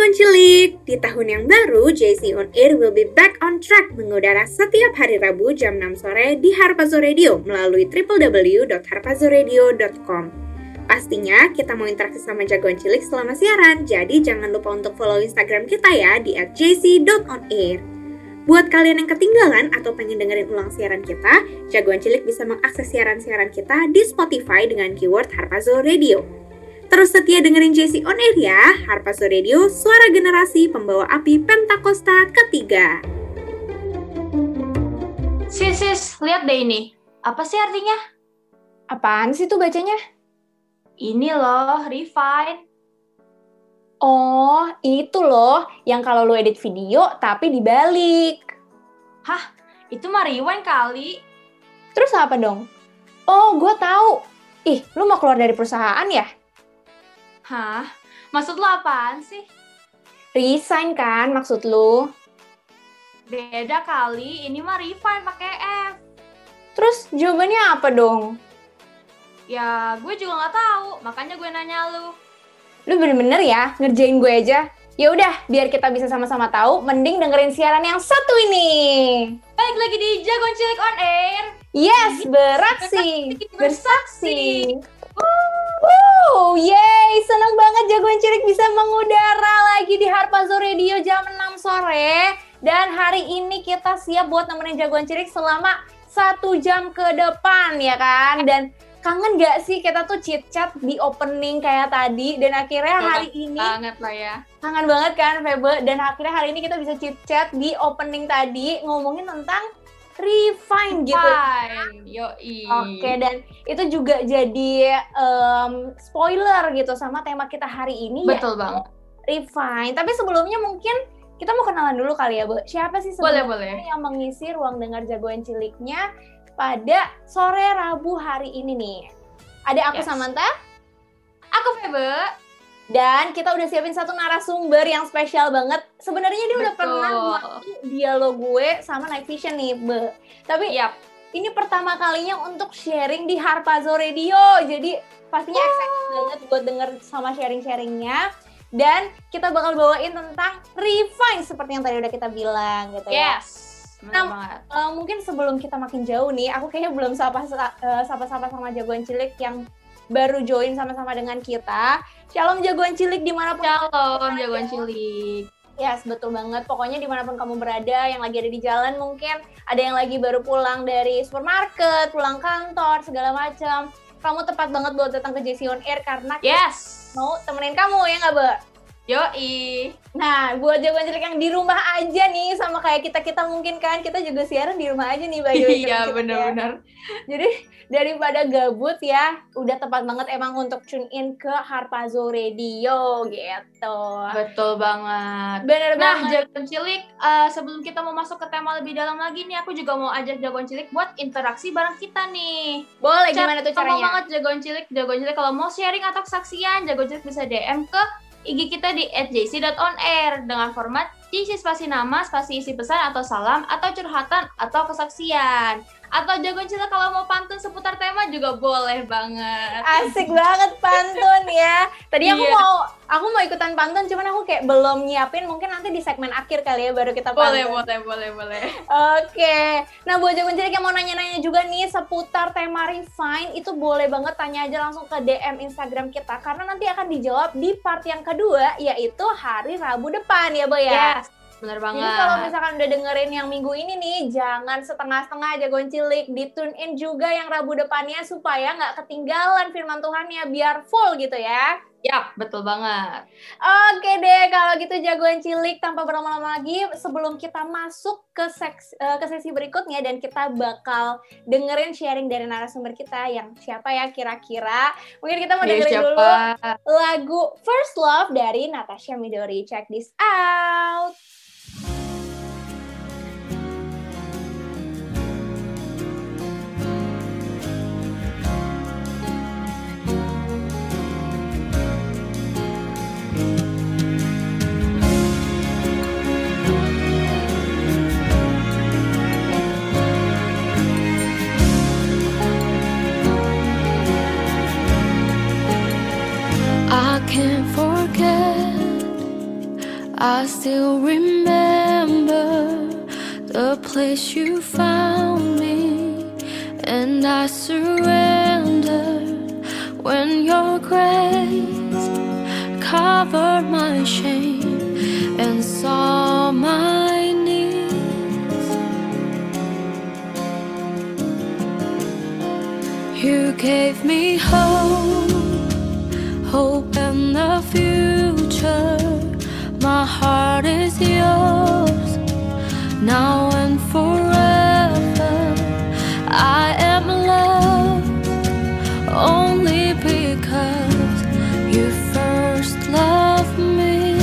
Jagoan Cilik, di tahun yang baru, JC On Air will be back on track mengudara setiap hari Rabu jam 6 sore di Harpazo Radio melalui www.harpazoradio.com. Pastinya kita mau interaksi sama Jagoan Cilik selama siaran, jadi jangan lupa untuk follow Instagram kita ya di @jc.onair. Buat kalian yang ketinggalan atau pengen dengerin ulang siaran kita, Jagoan Cilik bisa mengakses siaran-siaran kita di Spotify dengan keyword Harpazo Radio. Terus setia dengerin JC On Air ya, Harpazo Radio, suara generasi pembawa api Pentakosta ketiga. Sis, sis, lihat deh ini. Apa sih artinya? Apaan sih tuh bacanya? Ini loh, refine. Oh, itu loh yang kalau lo edit video tapi dibalik. Hah, itu mah rewind kali. Terus apa dong? Oh, gue tahu. Ih, lu mau keluar dari perusahaan ya? Hah? Maksud lo apaan sih? Resign kan maksud lu? Beda kali, ini mah refine pakai F. Terus jawabannya apa dong? Ya, gue juga nggak tahu, makanya gue nanya lu. Lu bener-bener ya ngerjain gue aja. Ya udah, biar kita bisa sama-sama tahu, mending dengerin siaran yang satu ini. Balik lagi di Jagoan Cilik on Air. Yes, beraksi, bersaksi. Wow, yay, seneng banget Jagoan Cilik bisa mengudara lagi di Harpazo Radio jam 6 sore. Dan hari ini kita siap buat nemenin Jagoan Cilik selama satu jam ke depan ya kan. Dan kangen gak sih kita tuh chit chat di opening kayak tadi dan akhirnya hari ini banget lah ya kangen banget kan Febe dan akhirnya hari ini kita bisa chit chat di opening tadi ngomongin tentang refine gitu. Refine, yoi. Oke, dan itu juga jadi um, spoiler gitu sama tema kita hari ini Betul ya. banget. Refine. Tapi sebelumnya mungkin kita mau kenalan dulu kali ya, Bu. Siapa sih Boleh, sebenarnya boleh. yang mengisi ruang dengar jagoan ciliknya pada sore Rabu hari ini nih? Ada aku Yes. Samantha Aku Febe. Dan kita udah siapin satu narasumber yang spesial banget. Sebenarnya dia udah Betul. pernah waktu dialog gue sama Night Vision nih, Be. Tapi Yap. ini pertama kalinya untuk sharing di Harpazo Radio. Jadi pastinya excited banget buat denger sama sharing-sharingnya. Dan kita bakal bawain tentang refine seperti yang tadi udah kita bilang gitu ya. Yes. Nah, banget. Eh, mungkin sebelum kita makin jauh nih, aku kayaknya belum eh, sapa-sapa sama jagoan cilik yang baru join sama-sama dengan kita. Shalom jagoan cilik di mana pun Shalom, jagoan cilik. Yes, betul banget. Pokoknya di mana pun kamu berada, yang lagi ada di jalan mungkin, ada yang lagi baru pulang dari supermarket, pulang kantor, segala macam. Kamu tepat banget buat datang ke JC On Air karena Yes. mau temenin kamu ya nggak, Be? Yoi. Nah, buat jagoan cilik yang di rumah aja nih, sama kayak kita-kita mungkin kan, kita juga siaran di rumah aja nih, way, Iya, cilik-cilik ya. benar-benar. Jadi daripada gabut ya, udah tepat banget emang untuk tune in ke Harpazo Radio gitu. Betul banget. Bener Nah, banget. jagoan cilik, eh, sebelum kita mau masuk ke tema lebih dalam lagi nih, aku juga mau ajak jagoan cilik buat interaksi bareng kita nih. Boleh Cara- gimana tuh caranya? banget jagoan cilik, jagoan cilik kalau mau sharing atau kesaksian, jagoan cilik bisa DM ke IG kita di @jc.onair dengan format isi spasi nama, spasi isi pesan atau salam atau curhatan atau kesaksian. Atau jagoan cilik kalau mau pantun seputar tema juga boleh banget. Asik banget pantun ya. Tadi aku Iya. mau aku mau ikutan pantun cuman aku kayak belum nyiapin mungkin nanti di segmen akhir kali ya baru kita Boleh, pantun. boleh, boleh, boleh. Oke. Nah, buat jagoan cilik yang mau nanya-nanya juga nih seputar tema refine itu boleh banget tanya aja langsung ke DM Instagram kita karena nanti akan dijawab di part yang kedua yaitu hari Rabu depan ya, Boy ya. Yes, bener Jadi banget. kalau misalkan udah dengerin yang minggu ini nih, jangan setengah-setengah jagoan cilik, di tune in juga yang Rabu depannya supaya nggak ketinggalan firman Tuhannya biar full gitu ya. Yap, betul banget. Oke deh, kalau gitu jagoan cilik tanpa berlama-lama lagi, sebelum kita masuk ke seks, eh, ke sesi berikutnya dan kita bakal dengerin sharing dari narasumber kita yang siapa ya kira-kira. Mungkin kita mau Iya, dengerin siapa? dulu lagu First Love dari Natasha Midori. Check this out. I still remember the place you found me, and I surrendered when your grace covered my shame and saw my needs. You gave me hope, hope and the future my heart is yours now and forever. I am loved only because you first loved me.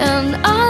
And I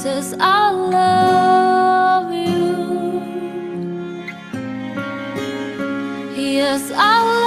Says I love you. Yes, I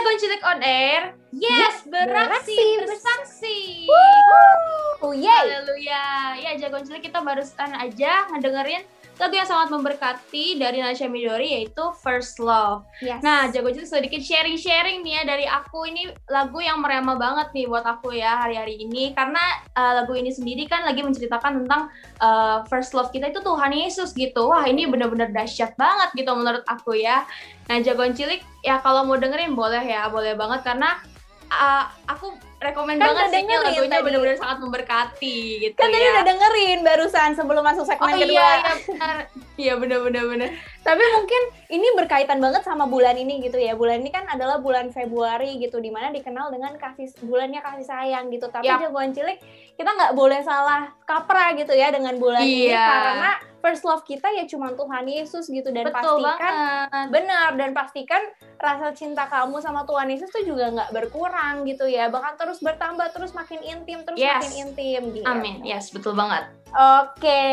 Jagoan Cilik on Air. Yes, beraksi, beraksi, bersaksi. Oh, yeay. Haleluya. Ya, Jagoan Cilik kita barusan aja ngedengerin lagu yang sangat memberkati dari Nasya Midori yaitu First Love. Yes. Nah, Jago Cilik sedikit sharing-sharing nih ya dari aku ini lagu yang merema banget nih buat aku ya hari-hari ini karena uh, lagu ini sendiri kan lagi menceritakan tentang uh, first love kita itu Tuhan Yesus gitu. Wah, ini bener-bener dahsyat banget gitu menurut aku ya. Nah, Jagoan Cilik ya kalau mau dengerin boleh ya, boleh banget karena uh, aku rekomen Kan banget sih ini lagunya tadi. bener-bener sangat memberkati gitu kan tadi ya. udah dengerin barusan sebelum masuk segmen Oh kedua. iya, iya benar. Iya benar benar. Tapi mungkin ini berkaitan banget sama bulan ini gitu ya. Bulan ini kan adalah bulan Februari gitu, di mana dikenal dengan kasih bulannya kasih sayang gitu. Tapi Yap. jagoan cilik kita nggak boleh salah kaprah gitu ya dengan bulan ini Iya. karena first love kita ya cuma Tuhan Yesus gitu dan Betul pastikan banget. benar dan pastikan rasa cinta kamu sama Tuhan Yesus tuh juga nggak berkurang gitu ya, bahkan terus bertambah terus makin intim terus Yes. makin intim gitu. Amin. Yes, betul banget. Oke,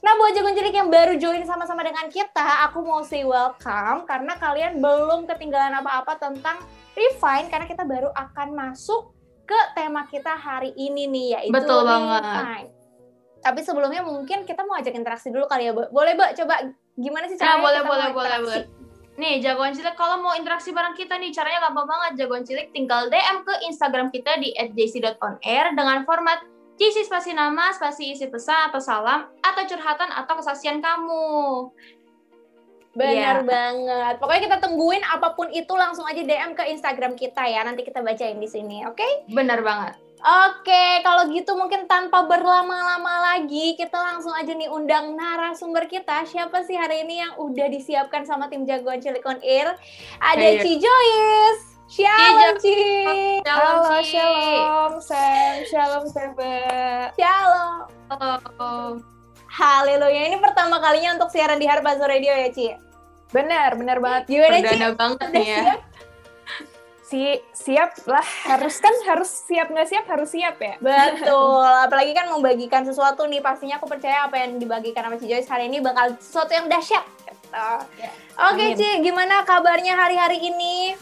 nah buat jagoan cilik yang baru join sama-sama dengan kita, aku mau say welcome karena kalian belum ketinggalan apa-apa tentang Refine karena kita baru akan masuk ke tema kita hari ini nih yaitu Betul banget. Refine. Tapi sebelumnya mungkin kita mau ajak interaksi dulu kali ya, Bu. Boleh, Mbak? Coba gimana sih Nah, caranya boleh kita boleh mau boleh boleh. Nih, jagoan cilik kalau mau interaksi bareng kita nih caranya gampang banget. Jagoan cilik tinggal DM ke Instagram kita di @jc.onair dengan format JC spasi nama, spasi isi pesan atau salam atau curhatan atau kesaksian kamu. Benar Iya. banget. Pokoknya kita tungguin apa pun itu langsung aja DM ke Instagram kita ya. Nanti kita bacain di sini, oke? Benar banget. Oke, kalau gitu mungkin tanpa berlama-lama lagi, kita langsung aja nih undang narasumber kita. Siapa sih hari ini yang udah disiapkan sama tim jagoan Cilik on Air? Ada Ayo. Ci Joyce. Shalom, Ci. Shalom, Halo, Ci. shalom, Sam, shalom, Sebe. Shalom. Oh, Haleluya. Ini pertama kalinya untuk siaran di Harpazo Radio ya, Ci? Benar, benar banget. Gimana, Ci? perdana banget Udah nih ya. siap? Si siap lah, harus kan harus siap nggak siap harus siap ya. Betul, apalagi kan membagikan sesuatu nih, pastinya aku percaya apa yang dibagikan sama Ci Joyce hari ini bakal sesuatu yang dahsyat. Gitu. Oke Amin. Ci, gimana kabarnya hari-hari ini?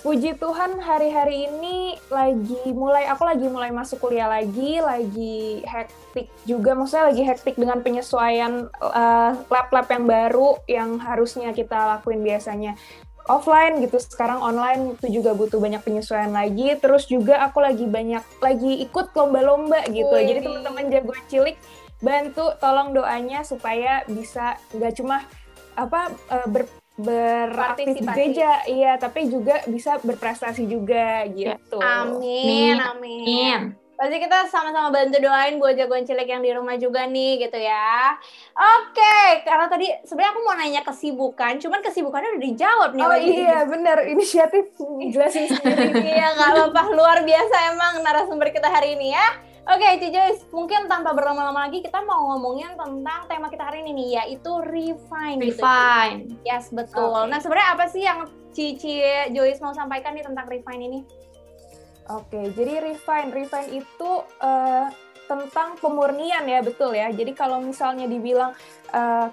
Puji Tuhan hari-hari ini lagi mulai aku lagi mulai masuk kuliah lagi, lagi hektik juga, maksudnya lagi hektik dengan penyesuaian eh, lab-lab yang baru yang harusnya kita lakuin biasanya offline gitu, sekarang online itu juga butuh banyak penyesuaian lagi. Terus juga aku lagi banyak lagi ikut lomba-lomba gitu, Wih. jadi teman-teman jagoan cilik bantu tolong doanya supaya bisa nggak cuma apa eh, ber beraktif gereja iya tapi juga bisa berprestasi juga gitu Amin, Amin. amin. Amin. Pasti kita sama-sama bantu doain buat jagoan cilik yang di rumah juga nih gitu ya. Oke, karena tadi sebenarnya aku mau nanya kesibukan, cuman kesibukannya udah dijawab nih. oh iya benar inisiatif jelasin sendiri Iya, nggak apa-apa. Luar biasa emang narasumber kita hari ini ya. Oke, Ci Joyce, mungkin tanpa berlama-lama lagi kita mau ngomongin tentang tema kita hari ini nih, yaitu refine. gitu. Refine. Yes, betul. Oke. Nah, sebenarnya apa sih yang Cici Joyce mau sampaikan nih tentang refine ini? Oke, jadi refine, refine itu eh, tentang pemurnian ya, betul ya. Jadi kalau misalnya dibilang eh,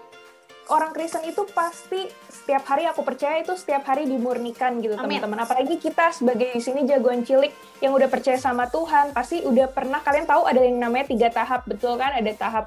orang Kristen itu pasti setiap hari aku percaya itu setiap hari dimurnikan gitu Amin. teman-teman. Apalagi kita sebagai di sini jagoan cilik yang udah percaya sama Tuhan, pasti udah pernah kalian tahu ada yang namanya tiga tahap, betul kan? Ada tahap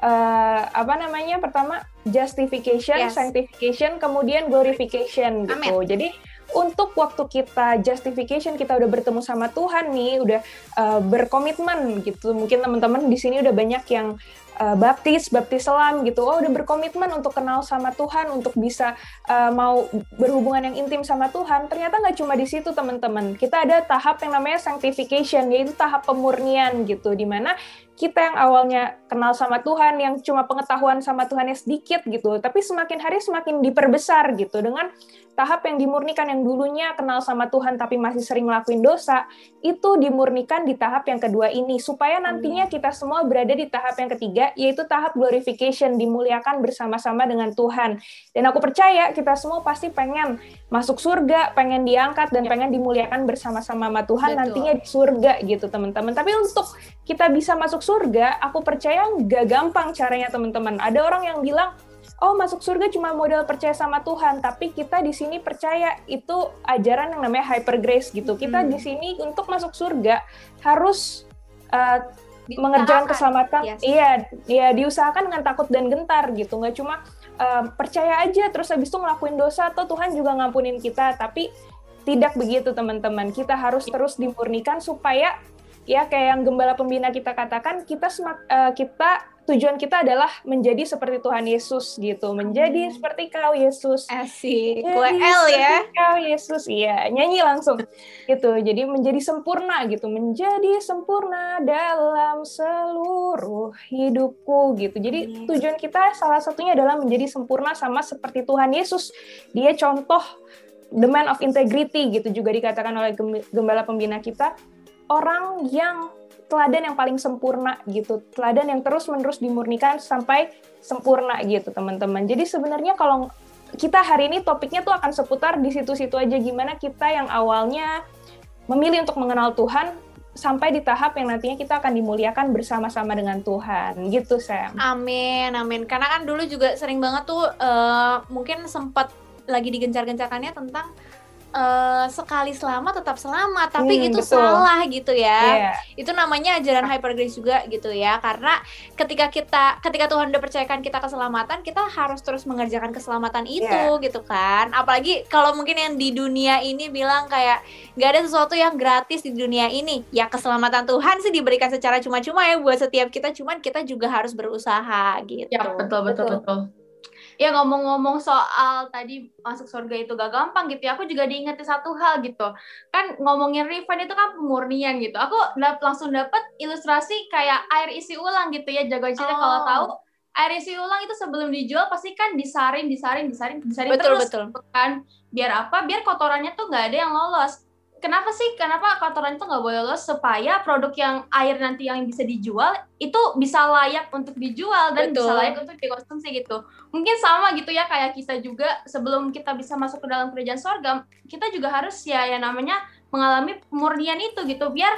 eh, apa namanya? Pertama justification, Yes. sanctification, kemudian glorification gitu. Jadi untuk waktu kita justification kita udah bertemu sama Tuhan nih, udah uh, berkomitmen gitu. Mungkin teman-teman di sini udah banyak yang uh, baptis, baptis selam gitu. Oh, udah berkomitmen untuk kenal sama Tuhan, untuk bisa uh, mau berhubungan yang intim sama Tuhan. Ternyata nggak cuma di situ teman-teman. Kita ada tahap yang namanya sanctification, yaitu tahap pemurnian gitu, di mana kita yang awalnya kenal sama Tuhan, yang cuma pengetahuan sama Tuhannya sedikit gitu, tapi semakin hari semakin diperbesar gitu dengan tahap yang dimurnikan yang dulunya kenal sama Tuhan tapi masih sering ngelakuin dosa, itu dimurnikan di tahap yang kedua ini supaya nantinya kita semua berada di tahap yang ketiga yaitu tahap glorification dimuliakan bersama-sama dengan Tuhan. Dan aku percaya kita semua pasti pengen masuk surga, pengen diangkat dan pengen dimuliakan bersama-sama sama Tuhan Betul. nantinya di surga gitu teman-teman. Tapi untuk kita bisa masuk surga, aku percaya nggak gampang caranya teman-teman. Ada orang yang bilang oh masuk surga cuma modal percaya sama Tuhan, tapi kita di sini percaya itu ajaran yang namanya hyper grace gitu. Kita Hmm. di sini untuk masuk surga harus uh, mengerjakan keselamatan. Yes. Iya, iya diusahakan dengan takut dan gentar gitu. Nggak cuma um, percaya aja terus habis itu ngelakuin dosa atau Tuhan juga ngampunin kita, tapi tidak begitu teman-teman. Kita harus terus dimurnikan supaya ya kayak yang gembala pembina kita katakan kita semak, eh, kita tujuan kita adalah menjadi seperti Tuhan Yesus gitu, menjadi seperti Kau Yesus. Asik. Kue L ya. Kau Yesus, iya nyanyi langsung gitu. Jadi menjadi sempurna gitu, menjadi sempurna dalam seluruh hidupku gitu. Jadi tujuan kita salah satunya adalah menjadi sempurna sama seperti Tuhan Yesus. Dia contoh the man of integrity gitu juga dikatakan oleh gem- gembala pembina kita orang yang teladan yang paling sempurna gitu. Teladan yang terus menerus dimurnikan sampai sempurna gitu teman-teman. Jadi sebenarnya kalau kita hari ini topiknya tuh akan seputar di situ-situ aja. Gimana kita yang awalnya memilih untuk mengenal Tuhan sampai di tahap yang nantinya kita akan dimuliakan bersama-sama dengan Tuhan. Gitu Sam. Amin, amin. Karena kan dulu juga sering banget tuh eh, mungkin sempat lagi digencar-gencarkannya tentang eh, sekali selamat tetap selamat, tapi Hmm, itu betul. salah gitu ya. Iya. Itu namanya ajaran hyper grace juga gitu ya. Karena ketika kita ketika Tuhan udah percayakan kita keselamatan, kita harus terus mengerjakan keselamatan itu Iya. gitu kan. Apalagi kalau mungkin yang di dunia ini bilang kayak nggak ada sesuatu yang gratis di dunia ini. Ya keselamatan Tuhan sih diberikan secara cuma-cuma ya buat setiap kita, cuman kita juga harus berusaha gitu. Ya, betul, betul, Betul. betul. Ya ngomong-ngomong soal tadi masuk surga itu gak gampang gitu ya, aku juga diingetin satu hal gitu. Kan ngomongin refund itu kan pemurnian gitu. Aku dap- langsung dapet ilustrasi kayak air isi ulang gitu ya, jago cerita Oh. kalau tahu air isi ulang itu sebelum dijual pasti kan disaring, disaring, disaring, disaring Betul, terus betul. kan. Biar apa? Biar kotorannya tuh nggak ada yang lolos. Kenapa sih? Kenapa kotoran itu nggak boleh lolos? Supaya produk yang air nanti yang bisa dijual itu bisa layak untuk dijual dan bisa Betul. layak untuk dikonsumsi gitu. Mungkin sama gitu ya kayak kita juga sebelum kita bisa masuk ke dalam kerajaan sorga, kita juga harus ya yang namanya mengalami pemurnian itu gitu biar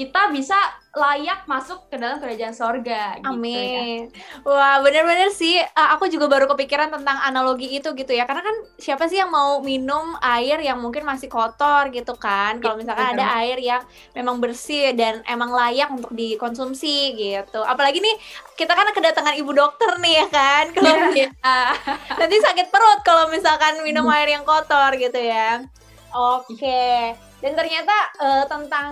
kita bisa layak masuk ke dalam kerajaan sorga gitu ya. Amin. Wah, bener-bener sih. uh, aku juga baru kepikiran tentang analogi itu gitu ya. Karena kan siapa sih yang mau minum air yang mungkin masih kotor gitu kan? Kalau Iya, misalkan ada air yang memang bersih dan emang layak untuk dikonsumsi gitu. Apalagi nih kita kan kedatangan ibu dokter nih ya kan. Kalau Iya. nanti sakit perut kalau misalkan minum air yang kotor gitu ya. Oke. Dan ternyata eh, tentang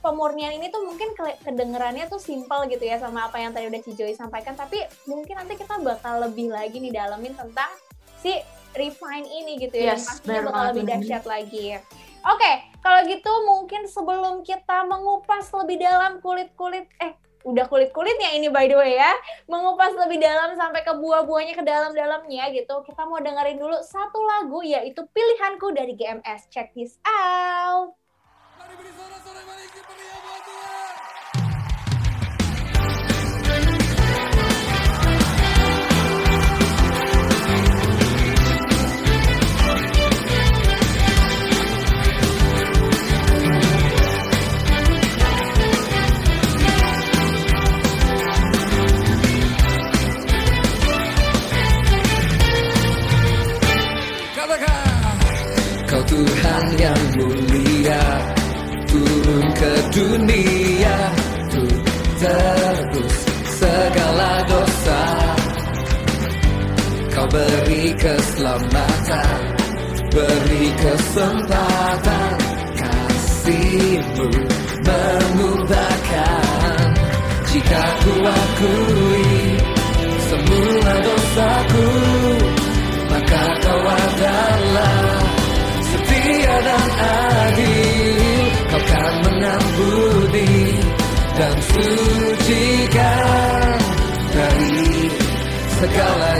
pemurnian ini tuh mungkin kele- kedengerannya tuh simpel gitu ya sama apa yang tadi udah Cijoy sampaikan, tapi mungkin nanti kita bakal lebih lagi nih dalamin tentang si refine ini gitu ya. Yes, pastinya bakal lebih dahsyat lagi. Oke, kalau gitu mungkin sebelum kita mengupas lebih dalam kulit-kulit eh udah kulit-kulitnya ini by the way ya mengupas lebih dalam sampai ke buah-buahnya ke dalam-dalamnya gitu. Kita mau dengerin dulu satu lagu yaitu Pilihanku dari GMS. Check this out. Katakan Tuhan yang mulia Turun ke dunia tebus segala dosa. Kau beri keselamatan Beri kesempatan Kasihmu mengubahkan. Jika ku akui Semua dosaku maka kau adalah adil. Kau kan mengampuni dan sucikan dari segala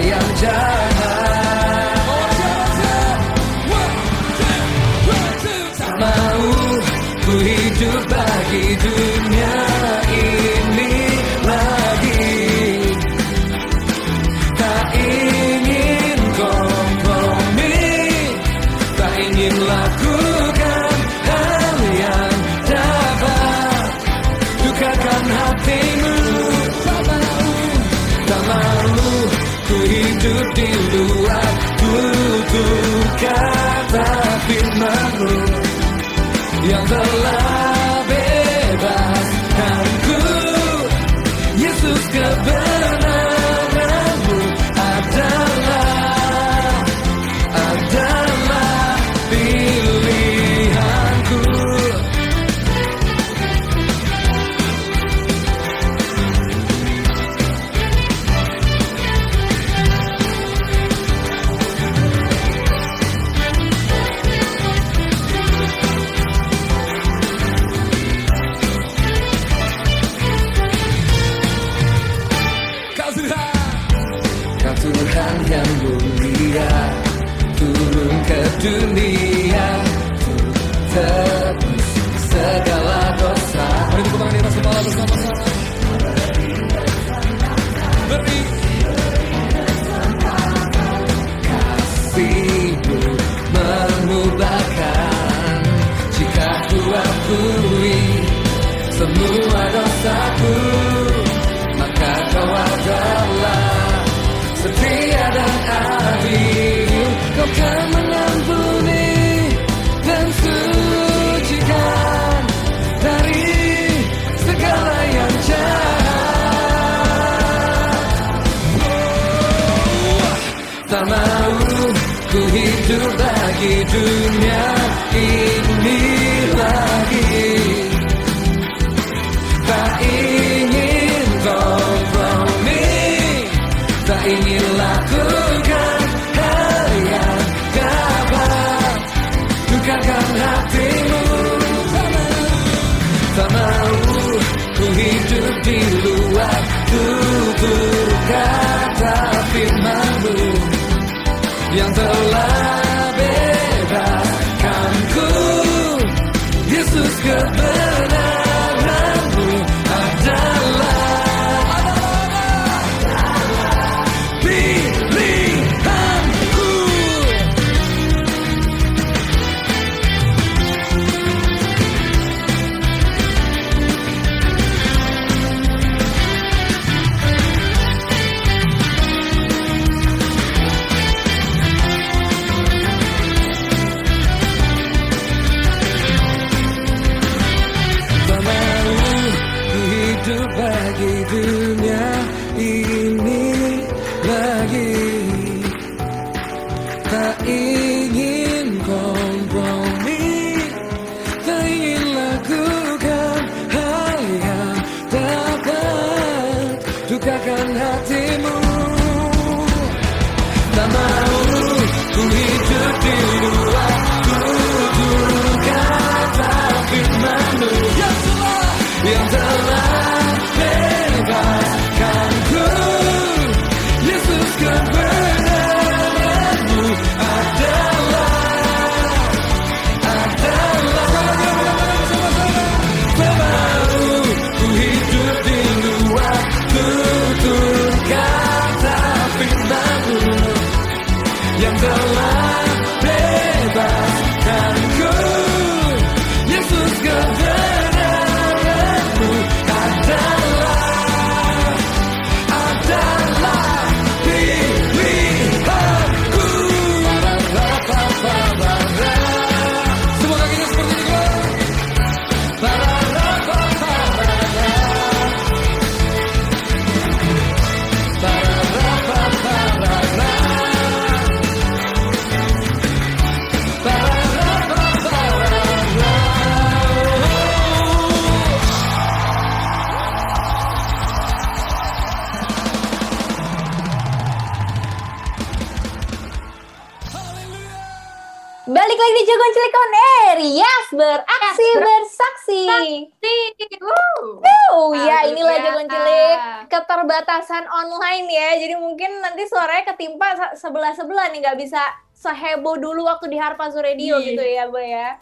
keterbatasan online ya. Jadi mungkin nanti suaranya ketimpa sebelah-sebelah nih nggak bisa seheboh dulu waktu di Harpa Radio iya. gitu ya, Bu ya.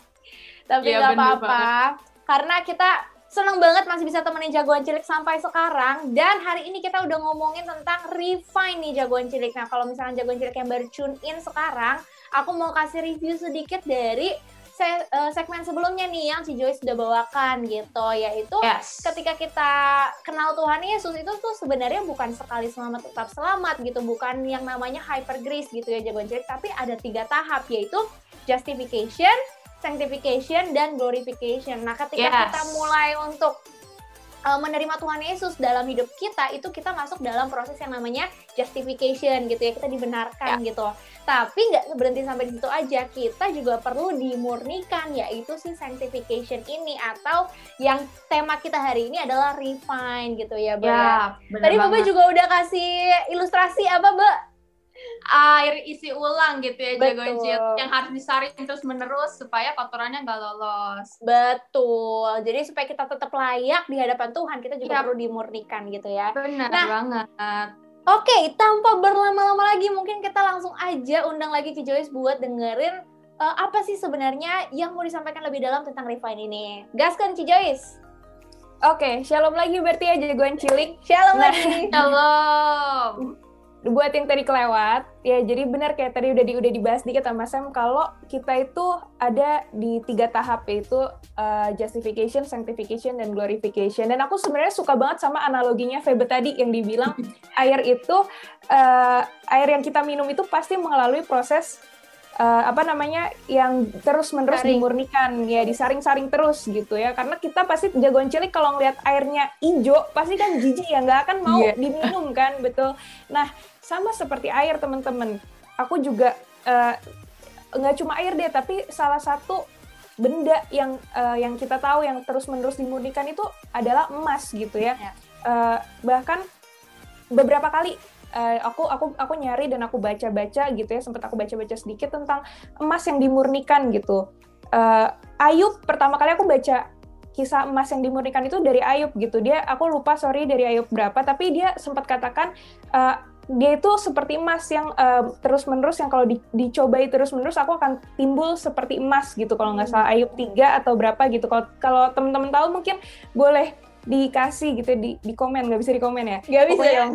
Tapi iya, nggak ya, apa-apa. Karena kita seneng banget masih bisa temenin jagoan cilik sampai sekarang dan hari ini kita udah ngomongin tentang refine nih jagoan cilik nah kalau misalnya jagoan cilik yang baru tune in sekarang aku mau kasih review sedikit dari se- eh, segmen sebelumnya nih yang si Joyce sudah bawakan gitu, yaitu Yes. ketika kita kenal Tuhan Yesus itu tuh sebenarnya bukan sekali selamat tetap selamat gitu, bukan yang namanya hyper grace gitu ya jagoan cilik, tapi ada tiga tahap yaitu justification, sanctification, dan glorification. Nah, ketika Yes. kita mulai untuk uh, menerima Tuhan Yesus dalam hidup kita, itu kita masuk dalam proses yang namanya justification gitu ya, kita dibenarkan gitu. Tapi nggak berhenti sampai di situ aja, kita juga perlu dimurnikan yaitu si sanctification ini atau yang tema kita hari ini adalah refine gitu ya, Mbak. ya. Ya, Tadi Mbak juga udah kasih ilustrasi apa, Mbak? Air isi ulang gitu ya jagoan cilik yang harus disaring terus menerus supaya kotorannya nggak lolos. Betul. Jadi supaya kita tetap layak di hadapan Tuhan, kita juga Yap. perlu dimurnikan gitu ya. Benar Nah, banget. Oke, tanpa berlama-lama lagi, mungkin kita langsung aja undang lagi Ci Joyce buat dengerin eh, apa sih sebenarnya yang mau disampaikan lebih dalam tentang refine ini. Gaskan Ci Joyce. Oke, shalom lagi berarti ya jagoan cilik. Shalom Nah. lagi. Shalom. Buat yang tadi kelewat ya jadi benar kayak tadi udah di, udah dibahas dikit sama Sam kalau kita itu ada di tiga tahap yaitu uh, justification, sanctification dan glorification. Dan aku sebenarnya suka banget sama analoginya Febe tadi yang dibilang air itu uh, air yang kita minum itu pasti melalui proses uh, apa namanya yang terus menerus Saring. dimurnikan ya disaring-saring terus gitu ya karena kita pasti jagoan cilik kalau ngeliat airnya hijau pasti kan jijik ya nggak akan mau Iya. diminum kan betul nah sama seperti air teman-teman aku juga eh, nggak cuma air deh tapi salah satu benda yang eh, yang kita tahu yang terus-menerus dimurnikan itu adalah emas gitu ya Ya. Eh, bahkan beberapa kali eh, aku aku aku nyari dan aku baca-baca gitu ya sempat aku baca-baca sedikit tentang emas yang dimurnikan gitu. Eh, Ayub pertama kali aku baca kisah emas yang dimurnikan itu dari Ayub gitu. Dia aku lupa sorry dari Ayub berapa tapi dia sempat katakan eh, dia itu seperti emas yang terus menerus yang kalau di- dicobai terus menerus aku akan timbul seperti emas gitu kalau nggak salah. Ayub 3 atau berapa gitu. Kalau kalau teman-teman tahu mungkin boleh dikasih gitu di di komen nggak bisa di komen ya Gak bisa dong.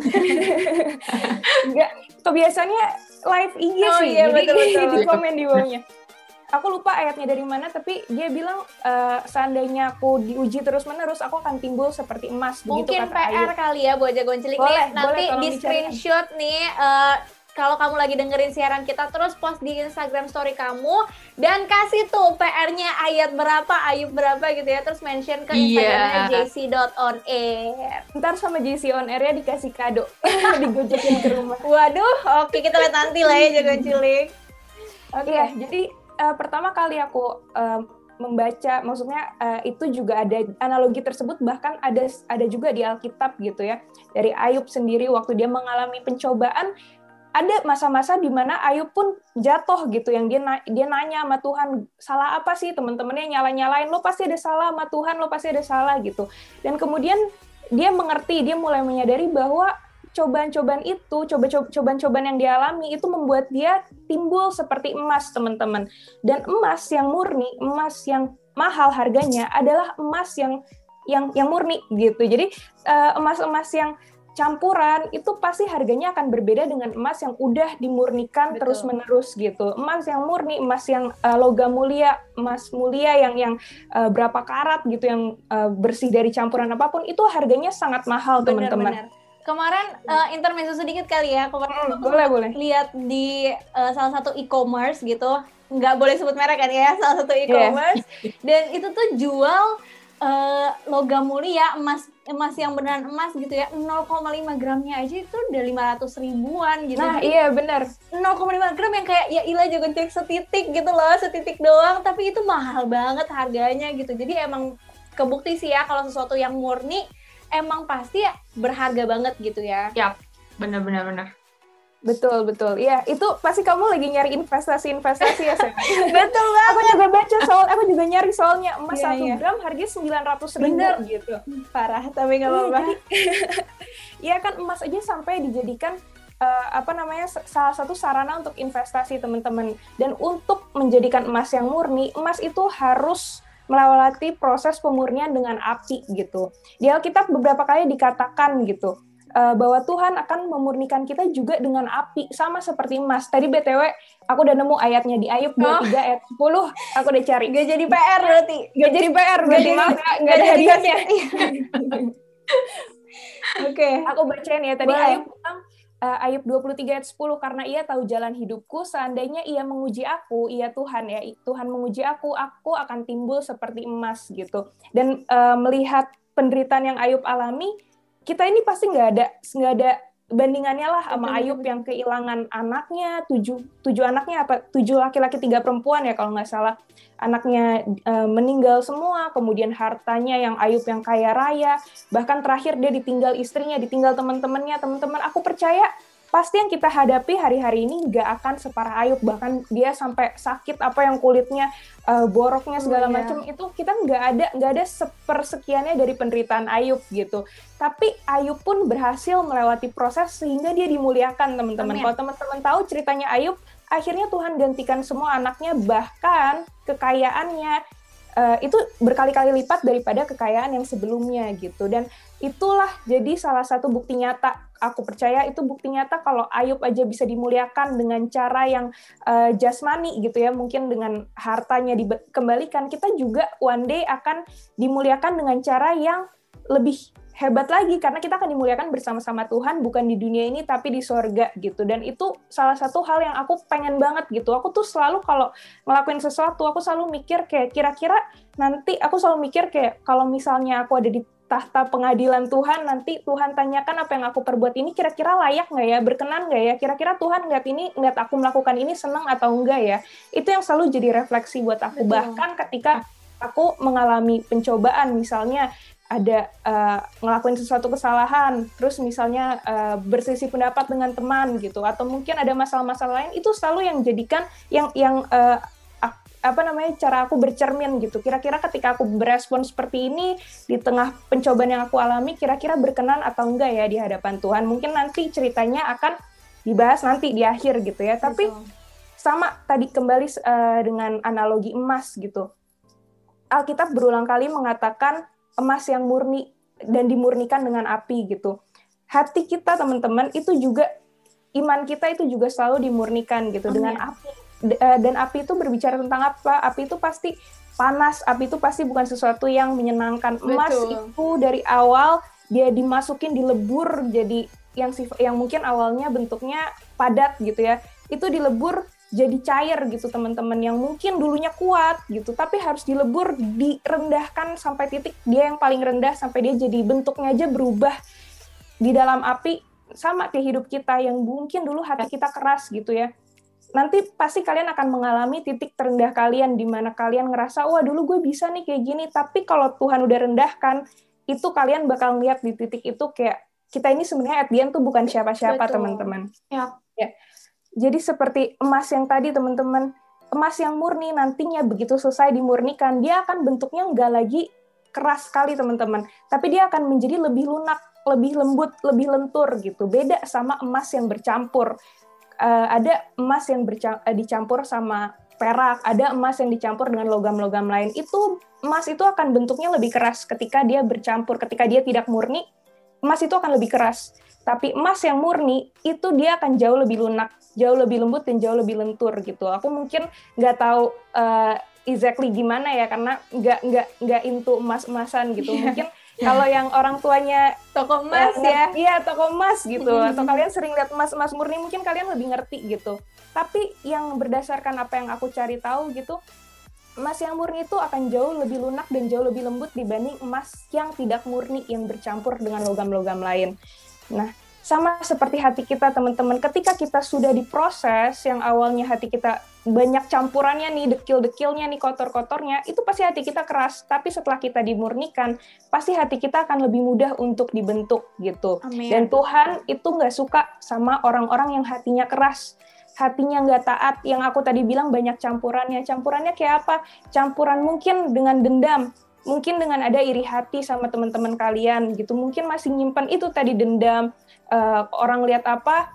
Enggak, kebiasaannya live IG Oh sih, iya, jadi betul-betul. di komen di bawahnya. Aku lupa ayatnya dari mana, tapi dia bilang eh, seandainya aku diuji terus menerus, aku akan timbul seperti emas. Begitu Mungkin kata PR Ayub. kali ya buat jagoan cilik Boleh, nih. Nanti boleh, tolong di screenshot nih eh, kalau kamu lagi dengerin siaran kita terus post di Instagram story kamu dan kasih tuh PR-nya ayat berapa, ayub berapa gitu ya. Terus mention ke Iya. Instagramnya jc.onair. Ntar sama JC on air-nya dikasih kado, digojekin ke rumah. Waduh, oke kita lihat nanti lah ya jagoan cilik. Iya, jadi eh, pertama kali aku eh, membaca, maksudnya eh, itu juga ada analogi tersebut bahkan ada ada juga di Alkitab gitu ya dari Ayub sendiri waktu dia mengalami pencobaan ada masa-masa di mana Ayub pun jatuh gitu yang dia na- dia nanya sama Tuhan salah apa sih? Teman-temannya nyala-nyalain lo pasti ada salah sama Tuhan lo pasti ada salah gitu. Dan kemudian dia mengerti dia mulai menyadari bahwa cobaan-cobaan itu coba cobaan-cobaan yang dialami itu membuat dia timbul seperti emas teman-teman dan emas yang murni emas yang mahal harganya adalah emas yang yang yang murni gitu. Jadi eh, emas-emas yang campuran itu pasti harganya akan berbeda dengan emas yang udah dimurnikan Betul. terus menerus gitu emas yang murni emas yang eh, logam mulia emas mulia yang yang eh, berapa karat gitu yang eh, bersih dari campuran apa pun itu harganya sangat mahal teman-teman. Kemarin eh, intermezzo sedikit kali ya. Kemarin Hmm, aku boleh boleh lihat di eh, salah satu e-commerce gitu. Nggak boleh sebut merek kan ya, salah satu e-commerce. Dan itu tuh jual eh, logam mulia emas emas yang beneran emas gitu ya 0,5 gramnya aja itu udah 500 ribuan gitu. Nah Jadi, iya benar 0,5 gram yang kayak ya ilah jago cek setitik gitu loh setitik doang. Tapi itu mahal banget harganya gitu. Jadi emang kebukti sih ya kalau sesuatu yang murni emang pasti ya berharga banget gitu ya. Bener-bener bener. Betul betul. Ya itu pasti kamu lagi nyari investasi-investasi ya Sam betul aku juga baca soal aku juga nyari soalnya emas Iya, satu iya. gram harganya sembilan ratus ribu Bener. gitu. Parah tapi nggak Iya, apa-apa. Jadi- Iya kan emas aja sampai dijadikan eh, apa namanya salah satu sarana untuk investasi teman-teman. Dan untuk menjadikan emas yang murni emas itu harus melewati proses pemurnian dengan api gitu. Di Alkitab beberapa kali dikatakan gitu bahwa Tuhan akan memurnikan kita juga dengan api sama seperti emas. Tadi BTW aku udah nemu ayatnya di Ayub 23 ayat 10, aku udah cari. Gak jadi PR berarti. Gak jadi PR Gak berarti jadi- maaf, nggak- gak nggak ada jadi hadiahnya. Oke. Aku bacain ya tadi Boleh. Ayub bilang eh, Ayub 23 ayat 10 karena ia tahu jalan hidupku seandainya ia menguji aku ia Tuhan ya Tuhan menguji aku aku akan timbul seperti emas gitu dan eh, melihat penderitaan yang Ayub alami kita ini pasti nggak ada nggak ada bandingannya lah sama Ayub yang kehilangan anaknya tujuh tujuh anaknya apa tujuh laki-laki tiga perempuan ya kalau nggak salah. Anaknya eh, meninggal semua kemudian hartanya yang Ayub yang kaya raya bahkan terakhir dia ditinggal istrinya, ditinggal teman-temannya, teman-teman aku percaya pasti yang kita hadapi hari-hari ini nggak akan separah Ayub. Bahkan dia sampai sakit apa yang kulitnya eh, boroknya segala Oh, iya. macam itu kita nggak ada nggak ada sepersekiannya dari penderitaan Ayub gitu. Tapi Ayub pun berhasil melewati proses sehingga dia dimuliakan teman-teman. Kalau teman-teman tahu ceritanya Ayub akhirnya Tuhan gantikan semua anaknya bahkan kekayaannya eh, itu berkali-kali lipat daripada kekayaan yang sebelumnya gitu. Dan itulah jadi salah satu bukti nyata aku percaya itu bukti nyata kalau Ayub aja bisa dimuliakan dengan cara yang eh, jasmani gitu ya. Mungkin dengan hartanya dikembalikan kita juga one day akan dimuliakan dengan cara yang lebih hebat lagi. Karena kita akan dimuliakan bersama-sama Tuhan bukan di dunia ini tapi di sorga gitu. Dan itu salah satu hal yang aku pengen banget gitu. Aku tuh selalu kalau ngelakuin sesuatu aku selalu mikir kayak kira-kira nanti aku selalu mikir kayak kalau misalnya aku ada di tahta pengadilan Tuhan nanti Tuhan tanyakan apa yang aku perbuat ini kira-kira layak nggak ya? Berkenan nggak ya? Kira-kira Tuhan ngeliat ini ngeliat aku melakukan ini senang atau enggak ya? Itu yang selalu jadi refleksi buat aku. Betul. bahkan ketika aku mengalami pencobaan misalnya ada eh, ngelakuin sesuatu kesalahan, terus misalnya eh, bersisi pendapat dengan teman gitu, atau mungkin ada masalah-masalah lain, itu selalu yang jadikan yang yang ak- apa namanya cara aku bercermin gitu. Kira-kira ketika aku berespon seperti ini di tengah pencobaan yang aku alami, kira-kira berkenan atau enggak ya di hadapan Tuhan? Mungkin nanti ceritanya akan dibahas nanti di akhir gitu ya. Tapi sama tadi kembali eh, dengan analogi emas gitu. Alkitab berulang kali mengatakan emas yang murni dan dimurnikan dengan api gitu. Hati kita teman-teman itu juga iman kita itu juga selalu dimurnikan gitu Amin. dengan api dan api itu berbicara tentang apa? Api itu pasti panas, api itu pasti bukan sesuatu yang menyenangkan. Emas Betul. itu dari awal dia dimasukin dilebur jadi yang sif- yang mungkin awalnya bentuknya padat gitu ya. Itu dilebur jadi cair gitu teman-teman yang mungkin dulunya kuat gitu tapi harus dilebur direndahkan sampai titik dia yang paling rendah sampai dia jadi bentuknya aja berubah di dalam api sama kayak hidup kita yang mungkin dulu hati kita keras gitu ya nanti pasti kalian akan mengalami titik terendah kalian di mana kalian ngerasa wah dulu gue bisa nih kayak gini tapi kalau Tuhan udah rendahkan itu kalian bakal lihat di titik itu kayak kita ini sebenarnya at the end tuh bukan siapa-siapa teman-teman Ya. ya jadi seperti emas yang tadi teman-teman, emas yang murni nantinya begitu selesai dimurnikan, dia akan bentuknya nggak lagi keras sekali teman-teman, tapi dia akan menjadi lebih lunak, lebih lembut, lebih lentur gitu. Beda sama emas yang bercampur. Eh, ada emas yang eh, dicampur sama perak, ada emas yang dicampur dengan logam-logam lain. Itu emas itu akan bentuknya lebih keras ketika dia bercampur, ketika dia tidak murni, emas itu akan lebih keras. Tapi emas yang murni itu dia akan jauh lebih lunak, jauh lebih lembut dan jauh lebih lentur gitu. Aku mungkin nggak tahu eh, exactly gimana ya karena nggak nggak nggak into emas-emasan gitu. Mungkin kalau yang orang tuanya Toko emas eh, ya. Iya, toko emas gitu. Atau kalian sering lihat emas-emas murni, mungkin kalian lebih ngerti gitu. Tapi yang berdasarkan apa yang aku cari tahu gitu, emas yang murni itu akan jauh lebih lunak dan jauh lebih lembut dibanding emas yang tidak murni yang bercampur dengan logam-logam lain. Nah, sama seperti hati kita teman-teman, ketika kita sudah diproses yang awalnya hati kita banyak campurannya nih, dekil-dekilnya nih, kotor-kotornya, itu pasti hati kita keras. Tapi setelah kita dimurnikan, pasti hati kita akan lebih mudah untuk dibentuk gitu. Amin. Dan Tuhan itu nggak suka sama orang-orang yang hatinya keras, hatinya nggak taat. Yang aku tadi bilang banyak campurannya. Campurannya kayak apa? Campuran mungkin dengan dendam, mungkin dengan ada iri hati sama teman-teman kalian gitu. Mungkin masih nyimpan itu tadi dendam. Eh, orang lihat apa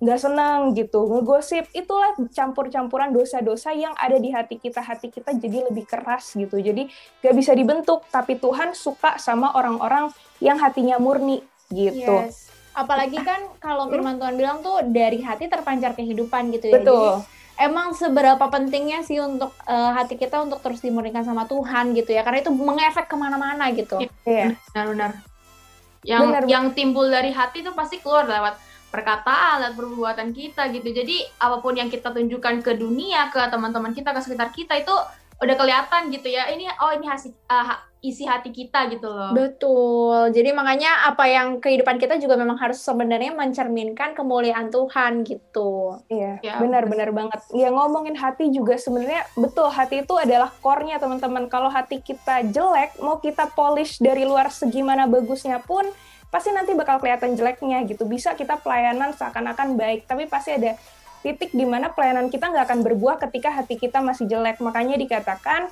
nggak senang gitu, ngegosip. Itulah campur-campuran dosa-dosa yang ada di hati kita. Hati kita jadi lebih keras gitu. Jadi nggak bisa dibentuk. Tapi Tuhan suka sama orang-orang yang hatinya murni gitu. Yes. Apalagi kan kalau firman Tuhan bilang tuh dari hati terpancar kehidupan gitu ya. Betul. Jadi, emang seberapa pentingnya sih untuk eh, hati kita untuk terus dimurnikan sama Tuhan gitu ya. Karena itu mengefek ke mana-mana gitu. Iya. Benar-benar. Yang Benar. yang timbul dari hati itu pasti keluar lewat perkataan, lewat perbuatan kita gitu. Jadi apa pun yang kita tunjukkan ke dunia, ke teman-teman kita, ke sekitar kita itu udah kelihatan gitu ya. Ini oh ini hasil ha- isi hati kita gitu loh. Betul. Jadi makanya apa yang kehidupan kita juga memang harus sebenarnya mencerminkan kemuliaan Tuhan gitu. Iya, Ya, benar-benar banget. Ya ngomongin hati juga sebenarnya betul hati itu adalah core-nya teman-teman. Kalau hati kita jelek, mau kita polish dari luar segimana bagusnya pun pasti nanti bakal kelihatan jeleknya gitu. Bisa kita pelayanan seakan-akan baik, tapi pasti ada titik di mana pelayanan kita nggak akan berbuah ketika hati kita masih jelek. Makanya dikatakan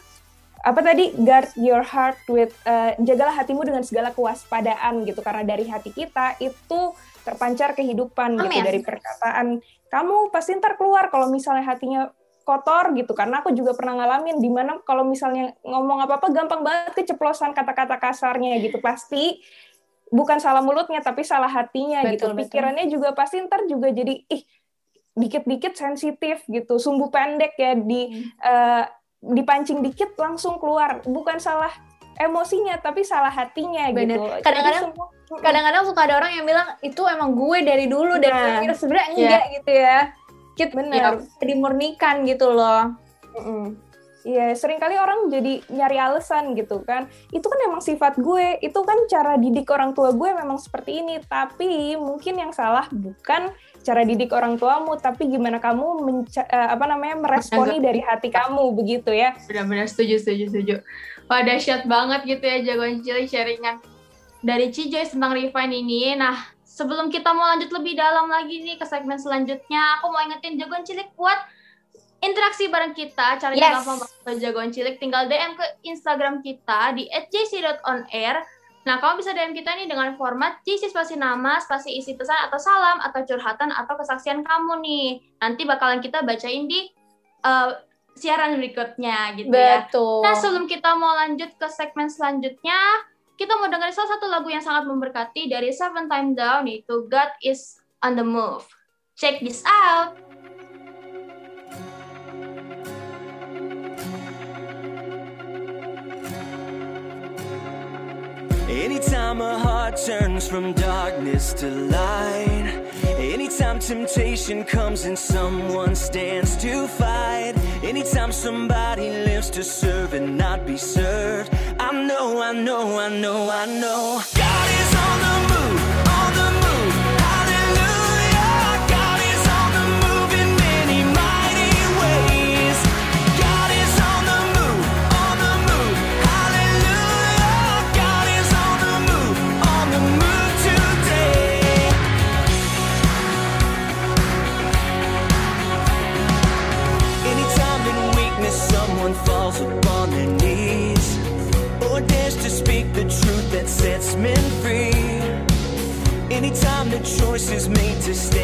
apa tadi? Guard your heart with eh, jagalah hatimu dengan segala kewaspadaan gitu. Karena dari hati kita itu terpancar kehidupan gitu. Amin. dari perkataan kamu pasti ntar keluar kalau misalnya hatinya kotor gitu. Karena aku juga pernah ngalamin di mana kalau misalnya ngomong apa apa gampang banget keceplosan kata-kata kasarnya gitu. Pasti bukan salah mulutnya tapi salah hatinya gitu. Betul, betul. pikirannya juga pasti ntar juga jadi ih dikit-dikit sensitif gitu. Sumbu pendek ya di eh, dipancing dikit langsung keluar bukan salah emosinya tapi salah hatinya Bener. gitu Kadang-kadang- Kadang-kadang suka ada orang yang bilang itu emang gue dari dulu Nah. akhirnya sebenarnya enggak gitu ya. Kita Bener. dimurnikan gitu loh. Mm-mm. Iya, sering kali orang jadi nyari alasan gitu kan. Itu kan emang sifat gue, itu kan cara didik orang tua gue memang seperti ini. Tapi mungkin yang salah bukan cara didik orang tuamu, tapi gimana kamu menca- eh, apa namanya meresponi dari hati kamu begitu ya. Benar-benar setuju, setuju, setuju. Wah, dahsyat banget gitu ya jagoan cilik sharingan dari Cijoy tentang refine ini. Nah, sebelum kita mau lanjut lebih dalam lagi nih ke segmen selanjutnya, aku mau ingetin jagoan cilik buat interaksi bareng kita. Caranya Yes. gampang banget jagoan cilik, tinggal DM ke Instagram kita di @jc.onair. Nah, kamu bisa DM kita nih dengan format JC spasi nama, spasi isi pesan atau salam, atau curhatan, atau kesaksian kamu nih. Nanti bakalan kita bacain di eh, siaran berikutnya gitu ya. Betul. Nah, sebelum kita mau lanjut ke segmen selanjutnya, kita mau dengerin salah satu lagu yang sangat memberkati dari Seven Time Down, yaitu God is on the Move. Check this out! Anytime a heart turns from darkness to light, anytime temptation comes and someone stands to fight, anytime somebody lives to serve and not be served, I know, I know, I know, I know. God is on the move, choices made to stay.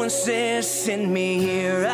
Someone says, "Send me here,"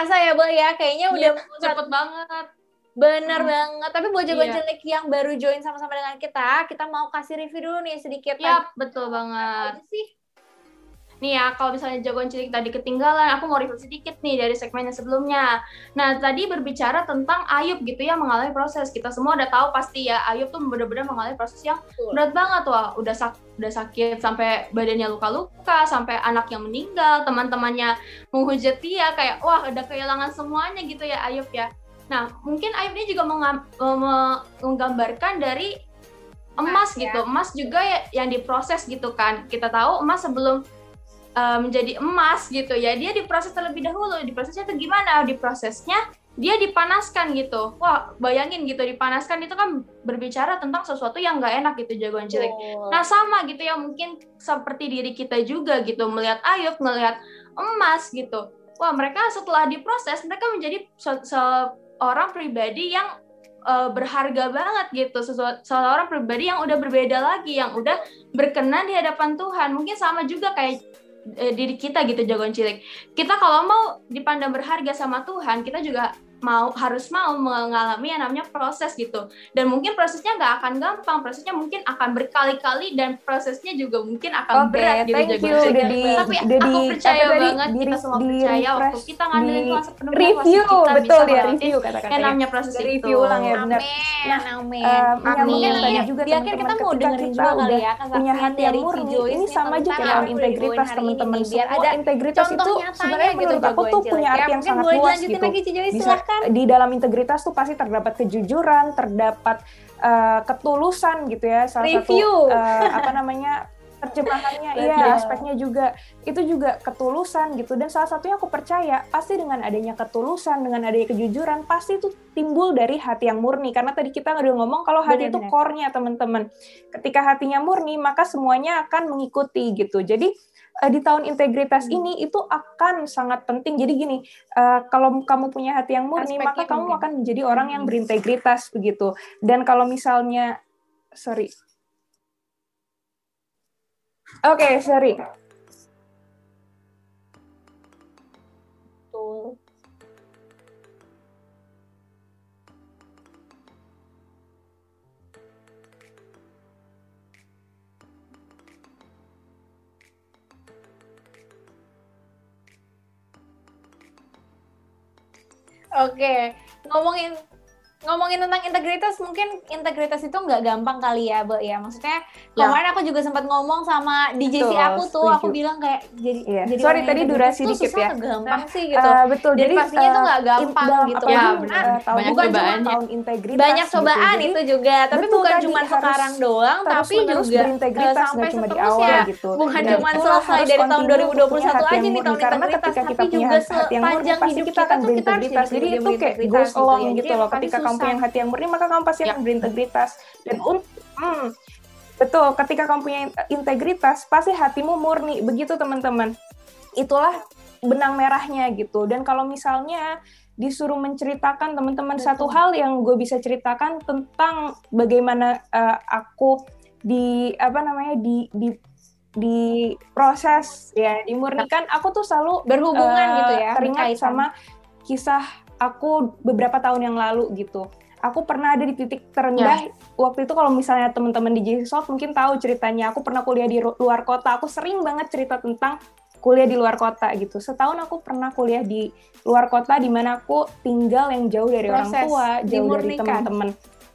kerasa ya, Bo ya. Kayaknya udah Iya, cepet banget. bener banget. Tapi buat Jagoan Iya. Cilik yang baru join sama-sama dengan kita, kita mau kasih review dulu nih sedikit. Yap, betul banget. Apa sih? Nih ya, kalau misalnya jagoan cilik tadi ketinggalan, aku mau review sedikit nih dari segmen yang sebelumnya. Nah, tadi berbicara tentang Ayub gitu ya mengalami proses. Kita semua udah tahu pasti ya, Ayub tuh benar-benar mengalami proses yang Betul. berat banget wah. Udah sak udah sakit sampai badannya luka-luka, sampai anaknya meninggal, teman-temannya menghujat dia kayak wah udah kehilangan semuanya gitu ya Ayub ya. Nah, mungkin Ayub ini juga menggambarkan dari emas ya. gitu. Emas juga ya, yang diproses gitu kan. Kita tahu emas sebelum uh, menjadi emas gitu ya dia diproses terlebih dahulu. Diprosesnya itu gimana? Diprosesnya dia dipanaskan gitu. Wah bayangin gitu dipanaskan itu kan berbicara tentang sesuatu yang nggak enak gitu jagoan cilik. Nah sama gitu ya mungkin seperti diri kita juga gitu melihat Ayub melihat emas gitu. Wah mereka setelah diproses mereka menjadi se- seorang pribadi yang uh, berharga banget gitu. Seorang pribadi yang udah berbeda lagi yang udah berkenan di hadapan Tuhan. Mungkin sama juga kayak eh, diri kita gitu jagoan cilik. Kita kalau mau dipandang berharga sama Tuhan kita juga mau harus mau mengalami yang namanya proses gitu. Dan mungkin prosesnya nggak akan gampang. Prosesnya mungkin akan berkali-kali dan prosesnya juga mungkin akan Oke, berat gitu thank you. cilik Udah di, tapi udah aku di, percaya tadi, banget di, kita semua di percaya waktu refresh, kita ngandelin di Tuhan sepenuhnya review, kita betul bisa ya, review kata-katanya. yang namanya proses Di itu. review ulang ya, benar. Amin, Nah, amin. Eh, menyambung yang Amin. tadi juga Di akhir teman-teman kita mau dengerin juga kali ya punya hati yang murni. Ini sama aja kayak integritas teman-teman biar ada integritas itu sebenarnya gitu, menurut aku jagoan tuh punya Ya, arti yang mungkin sangat luas gitu silahkan. di dalam integritas tuh pasti terdapat kejujuran terdapat eh, ketulusan gitu ya salah Review. satu eh, apa namanya terjemahannya iya aspeknya juga. Itu juga ketulusan gitu dan salah satunya aku percaya pasti dengan adanya ketulusan dengan adanya kejujuran pasti itu timbul dari hati yang murni. Karena tadi kita udah ngomong kalau hati itu core-nya teman-teman. Ketika hatinya murni maka semuanya akan mengikuti gitu. Jadi eh, di tahun integritas Hmm. ini itu akan sangat penting jadi gini eh, kalau kamu punya hati yang murni Aspeknya maka kamu mungkin. akan menjadi orang yang Hmm. berintegritas begitu dan kalau misalnya sorry Oke, sorry. Oke, ngomongin ngomongin tentang integritas, mungkin integritas itu nggak gampang kali ya, Bo ya. Maksudnya Ya. kemarin aku juga sempat ngomong sama DJC Betul, aku tuh, aku setuju. bilang kayak jadi Iya. jadi Sorry, tadi durasi dikit susah ya. gampang sih gitu. Eh, betul. Dan Jadi pastinya tuh eh, nggak gampang dalam- gitu. Ya, benar. tahun Banyak bukan cuma cobaannya. tahun integritas. banyak gitu. cobaan Jadi, itu juga, tapi betul bukan cuma sekarang doang, tapi juga eh, sampai cuma di awal gitu. Bukan Dan cuma selesai dari tahun continue 2021 punya hati aja nih tahun karena integritas, ketika kita tapi juga sepanjang pasti hidup kita tuh kita harus berintegritas. jadi Jadi itu kayak goes gitu along ya. gitu Jadi loh. Ketika kamu punya hati yang murni maka kamu pasti akan berintegritas. Dan un- hmm, betul ketika kamu punya in- integritas pasti hatimu murni. Begitu teman-teman. Itulah benang merahnya gitu. Dan kalau misalnya disuruh menceritakan teman-teman satu hal yang gue bisa ceritakan tentang bagaimana eh, aku di apa namanya di di di proses ya dimurnikan aku tuh selalu Berhubungan eh, gitu ya, teringat sama kisah aku beberapa tahun yang lalu gitu. Aku pernah ada di titik terendah waktu itu kalau misalnya teman-teman di JC Soft mungkin tahu ceritanya. Aku pernah kuliah di luar kota. Aku sering banget cerita tentang kuliah di luar kota gitu. Setahun aku pernah kuliah di luar kota di mana aku tinggal yang jauh dari orang Proses tua jauh dari dimurnikan. teman-teman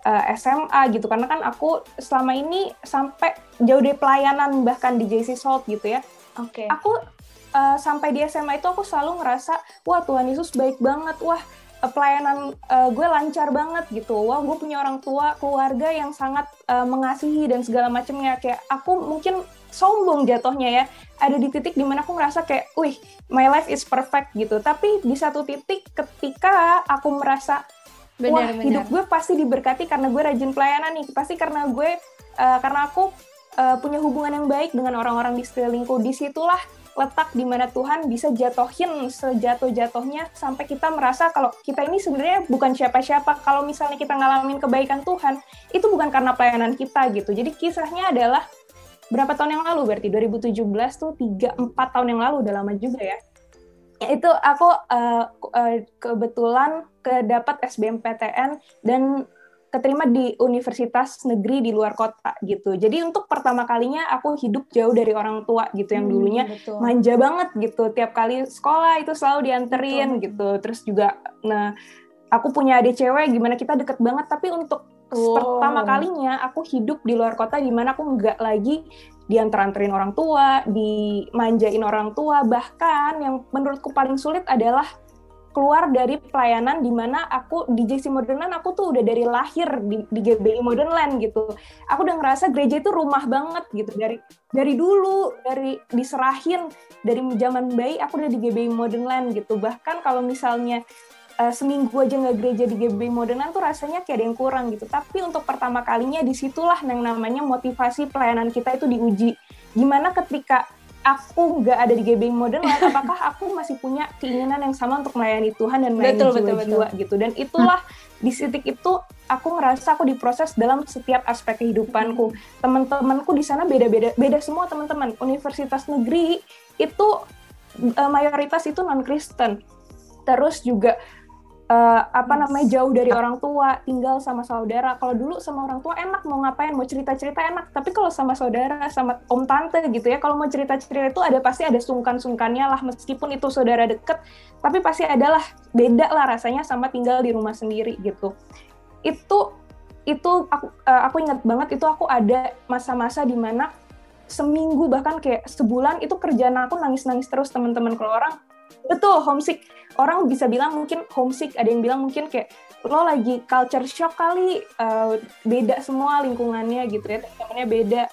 eh, SMA gitu. Karena kan aku selama ini sampai jauh dari pelayanan bahkan di JC Salt gitu ya. Oke. aku eh, sampai di SMA itu aku selalu ngerasa wah Tuhan Yesus baik banget. Wah eh, pelayanan eh, gue lancar banget gitu. Wah gue punya orang tua keluarga yang sangat eh, mengasihi dan segala macamnya. Kayak aku mungkin sombong jatuhnya ya. Ada di titik di mana aku ngerasa kayak wih my life is perfect gitu. Tapi di satu titik ketika aku merasa wah Benar, hidup gue pasti diberkati karena gue rajin pelayanan nih. Pasti karena gue eh, karena aku eh, punya hubungan yang baik dengan orang-orang di sekelilingku. Di situlah letak di mana Tuhan bisa jatohin sejatuh-jatuhnya sampai kita merasa kalau kita ini sebenarnya bukan siapa-siapa. Kalau misalnya kita ngalamin kebaikan Tuhan, itu bukan karena pelayanan kita gitu. Jadi kisahnya adalah berapa tahun yang lalu berarti 2017 tuh 3 4 tahun yang lalu udah lama juga ya. Itu aku uh, uh, kebetulan kedapat SBMPTN dan keterima di universitas negeri di luar kota gitu. Jadi untuk pertama kalinya aku hidup jauh dari orang tua gitu yang Hmm, dulunya betul. manja banget gitu. Tiap kali sekolah itu selalu dianterin Betul. gitu. Terus juga nah aku punya adik cewek gimana kita deket banget tapi untuk Wow. pertama kalinya aku hidup di luar kota di mana aku nggak lagi diantar-anterin orang tua, dimanjain orang tua, bahkan yang menurutku paling sulit adalah keluar dari pelayanan di mana aku di JC Modern Land aku tuh udah dari lahir di, di GBI Modern Land gitu. Aku udah ngerasa gereja itu rumah banget gitu dari dari dulu dari diserahin dari zaman bayi aku udah di GBI Modern Land gitu. Bahkan kalau misalnya eh, seminggu aja nggak gereja di GBI Modern Land tuh rasanya kayak ada yang kurang gitu. Tapi untuk pertama kalinya di situlah yang namanya motivasi pelayanan kita itu diuji. Gimana ketika aku nggak ada di GBI Modern apakah aku masih punya keinginan yang sama untuk melayani Tuhan dan melayani Betul, betul, jiwa-jiwa gitu. Dan itulah di titik itu aku ngerasa aku diproses dalam setiap aspek kehidupanku. Teman-temanku di sana beda-beda, beda semua teman-teman. Universitas negeri itu eh, mayoritas itu non Kristen. Terus juga eh, apa namanya jauh dari orang tua, tinggal sama saudara. Kalau dulu sama orang tua enak mau ngapain, mau cerita-cerita enak. Tapi kalau sama saudara, sama om tante gitu ya, kalau mau cerita-cerita itu ada pasti ada sungkan-sungkannya lah. Meskipun itu saudara deket, tapi pasti adalah beda lah rasanya sama tinggal di rumah sendiri gitu. Itu itu aku eh, aku ingat banget itu aku ada masa-masa di mana seminggu bahkan kayak sebulan itu kerjaan aku nangis-nangis terus teman-teman kalau orang betul homesick. Orang bisa bilang mungkin homesick ada yang bilang mungkin kayak lo lagi culture shock kali eh, beda semua lingkungannya gitu ya. Temennya beda.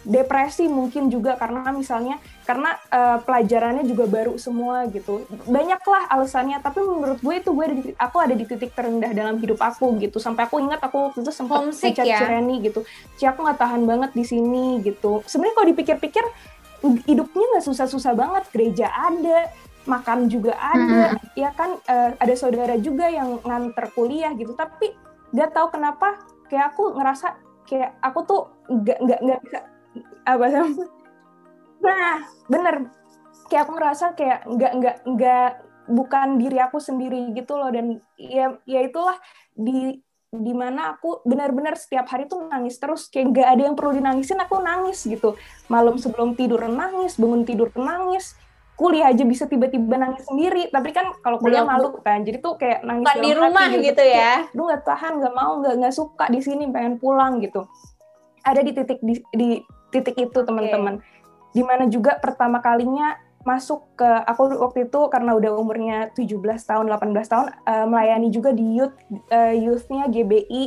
Depresi mungkin juga karena misalnya karena eh, pelajarannya juga baru semua gitu. Banyaklah alasannya tapi menurut gue itu gue ada di, aku ada di titik terendah dalam hidup aku gitu. Sampai aku ingat aku waktu itu sempat ngechat ya? Cireni gitu. Ci aku nggak tahan banget di sini gitu. Sebenarnya kalau dipikir-pikir hidupnya nggak susah-susah banget. Gereja ada makan juga ada ya kan eh, ada saudara juga yang nganter kuliah gitu. Tapi nggak tahu kenapa kayak aku ngerasa kayak aku tuh nggak nggak nggak bisa apa namanya? nah bener. Kayak aku ngerasa kayak nggak nggak nggak bukan diri aku sendiri gitu loh. Dan ya ya itulah di di mana aku benar-benar setiap hari tuh nangis terus. Kayak nggak ada yang perlu dinangisin aku nangis gitu. Malam sebelum tidur nangis bangun tidur nangis kuliah aja bisa tiba-tiba nangis sendiri. Tapi kan kalau kuliah Belum- malu kan jadi tuh kayak nangis Bukan di rumah hati. gitu ya. Aduh nggak tahan nggak mau nggak nggak suka di sini pengen pulang gitu. Ada di titik di, di titik itu teman-teman. Di mana juga pertama kalinya masuk ke aku waktu itu karena udah umurnya 17 tahun 18 tahun eh, melayani juga di youth eh, youthnya GBI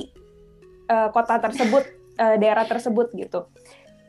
eh, kota tersebut eh, daerah tersebut gitu.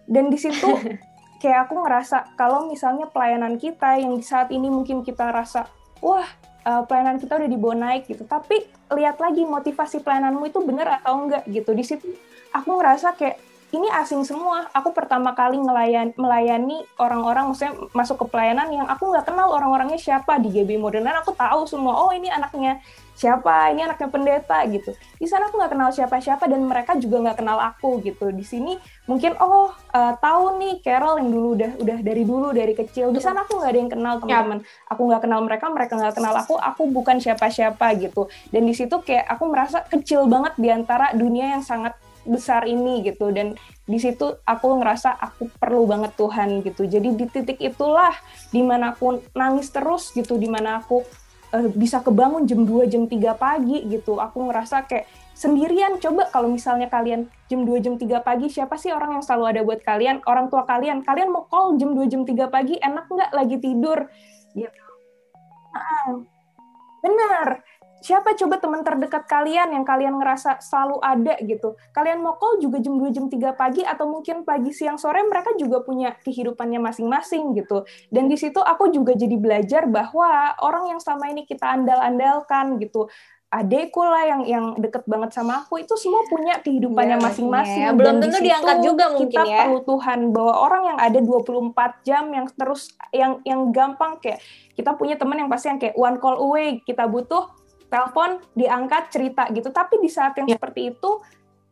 Dan di situ kayak aku ngerasa kalau misalnya pelayanan kita yang saat ini mungkin kita rasa wah eh, pelayanan kita udah dibawa naik gitu tapi lihat lagi motivasi pelayananmu itu benar atau enggak gitu di situ aku ngerasa kayak ini asing semua. Aku pertama kali ngelayan, melayani orang-orang, maksudnya masuk ke pelayanan yang aku nggak kenal orang-orangnya siapa di GB Modern. Aku tahu semua, oh ini anaknya siapa, ini anaknya pendeta gitu. Di sana aku nggak kenal siapa-siapa dan mereka juga nggak kenal aku gitu. Di sini mungkin oh eh, tahu nih Carol yang dulu udah udah dari dulu dari kecil. Di sana aku nggak ada yang kenal teman-teman. Aku nggak kenal mereka, mereka nggak kenal aku. Aku bukan siapa-siapa gitu. Dan di situ kayak aku merasa kecil banget di antara dunia yang sangat besar ini gitu dan di situ aku ngerasa aku perlu banget Tuhan gitu jadi di titik itulah di mana aku nangis terus gitu di mana aku eh, bisa kebangun jam 2 jam 3 pagi gitu. Aku ngerasa kayak sendirian. Coba kalau misalnya kalian jam 2 jam 3 pagi siapa sih orang yang selalu ada buat kalian? Orang tua kalian. Kalian mau call jam 2 jam 3 pagi enak nggak lagi tidur? Gitu. Ah, benar siapa coba teman terdekat kalian yang kalian ngerasa selalu ada gitu. Kalian mau call juga jam 2 jam 3 pagi atau mungkin pagi siang sore mereka juga punya kehidupannya masing-masing gitu. Dan di situ aku juga jadi belajar bahwa orang yang selama ini kita andal-andalkan gitu adekku lah yang yang deket banget sama aku itu semua punya kehidupannya Iya, masing-masing. iya. Belum di tentu situ diangkat juga mungkin kita ya. perlu Tuhan bahwa orang yang ada 24 jam yang terus yang yang gampang kayak kita punya teman yang pasti yang kayak one call away kita butuh telepon diangkat cerita gitu. Tapi di saat yang seperti itu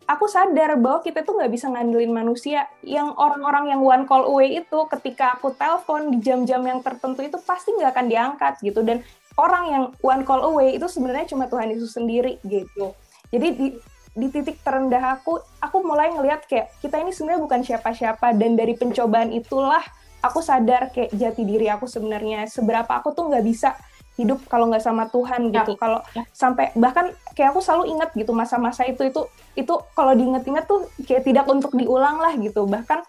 aku sadar bahwa kita tuh nggak bisa ngandelin manusia. Yang orang-orang yang one call away itu ketika aku telepon di jam-jam yang tertentu itu pasti nggak akan diangkat gitu. Dan orang yang one call away itu sebenarnya cuma Tuhan Yesus sendiri gitu. Jadi di di titik terendah aku aku mulai ngelihat kayak kita ini sebenarnya bukan siapa-siapa. Dan dari pencobaan itulah aku sadar kayak jati diri aku sebenarnya. Seberapa aku tuh nggak bisa hidup kalau nggak sama Tuhan gitu. Kalau sampai bahkan kayak aku selalu ingat gitu masa-masa itu itu itu kalau diinget-inget tuh kayak tidak untuk diulang lah gitu. Bahkan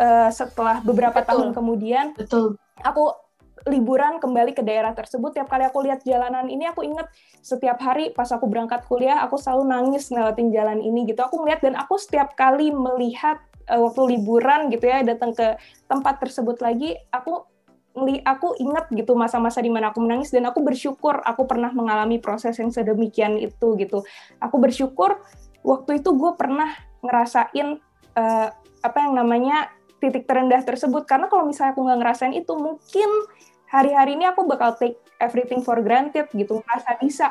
eh, setelah beberapa Betul. tahun kemudian Betul. aku liburan kembali ke daerah tersebut. Tiap kali aku lihat jalanan ini aku inget setiap hari pas aku berangkat kuliah aku selalu nangis ngelewatin jalan ini gitu. Aku ngeliat dan aku setiap kali melihat eh, waktu liburan gitu ya datang ke tempat tersebut lagi aku aku inget gitu masa-masa di mana aku menangis dan aku bersyukur aku pernah mengalami proses yang sedemikian itu gitu. Aku bersyukur waktu itu gue pernah ngerasain eh, apa yang namanya titik terendah tersebut. Karena kalau misalnya aku nggak ngerasain itu mungkin hari-hari ini aku bakal take everything for granted gitu. Ngerasa bisa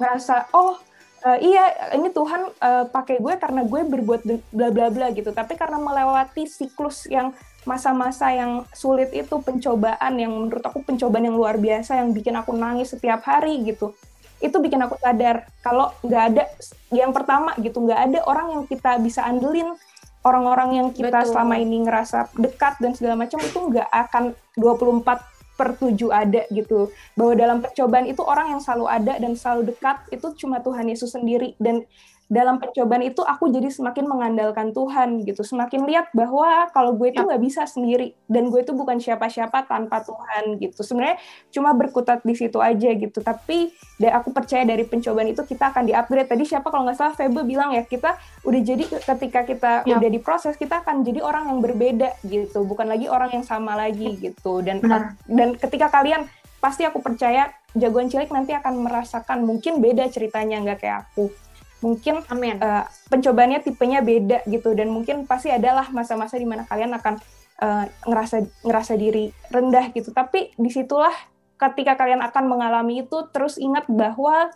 ngerasa oh eh, iya ini Tuhan eh, pakai gue karena gue berbuat bla bla bla gitu. Tapi karena melewati siklus yang masa-masa yang sulit itu pencobaan yang menurut aku pencobaan yang luar biasa yang bikin aku nangis setiap hari gitu. Itu bikin aku sadar kalau nggak ada yang pertama gitu nggak ada orang yang kita bisa andelin orang-orang yang kita Betul. selama ini ngerasa dekat dan segala macam itu nggak akan 24 per 7 ada gitu. Bahwa dalam percobaan itu orang yang selalu ada dan selalu dekat itu cuma Tuhan Yesus sendiri. Dan dalam percobaan itu aku jadi semakin mengandalkan Tuhan gitu. Semakin lihat bahwa kalau gue itu nggak bisa sendiri dan gue itu bukan siapa-siapa tanpa Tuhan gitu. Sebenarnya cuma berkutat di situ aja gitu. Tapi aku percaya dari pencobaan itu kita akan di-upgrade. Tadi siapa kalau nggak salah Febe bilang ya kita udah jadi ketika kita Ya. udah diproses kita akan jadi orang yang berbeda gitu. Bukan lagi orang yang sama lagi gitu. Dan Benar. dan ketika kalian pasti aku percaya jagoan cilik nanti akan merasakan mungkin beda ceritanya nggak kayak aku mungkin Amin. eh, pencobaannya tipenya beda gitu dan mungkin pasti adalah masa-masa di mana kalian akan eh, ngerasa ngerasa diri rendah gitu tapi di situlah ketika kalian akan mengalami itu terus ingat bahwa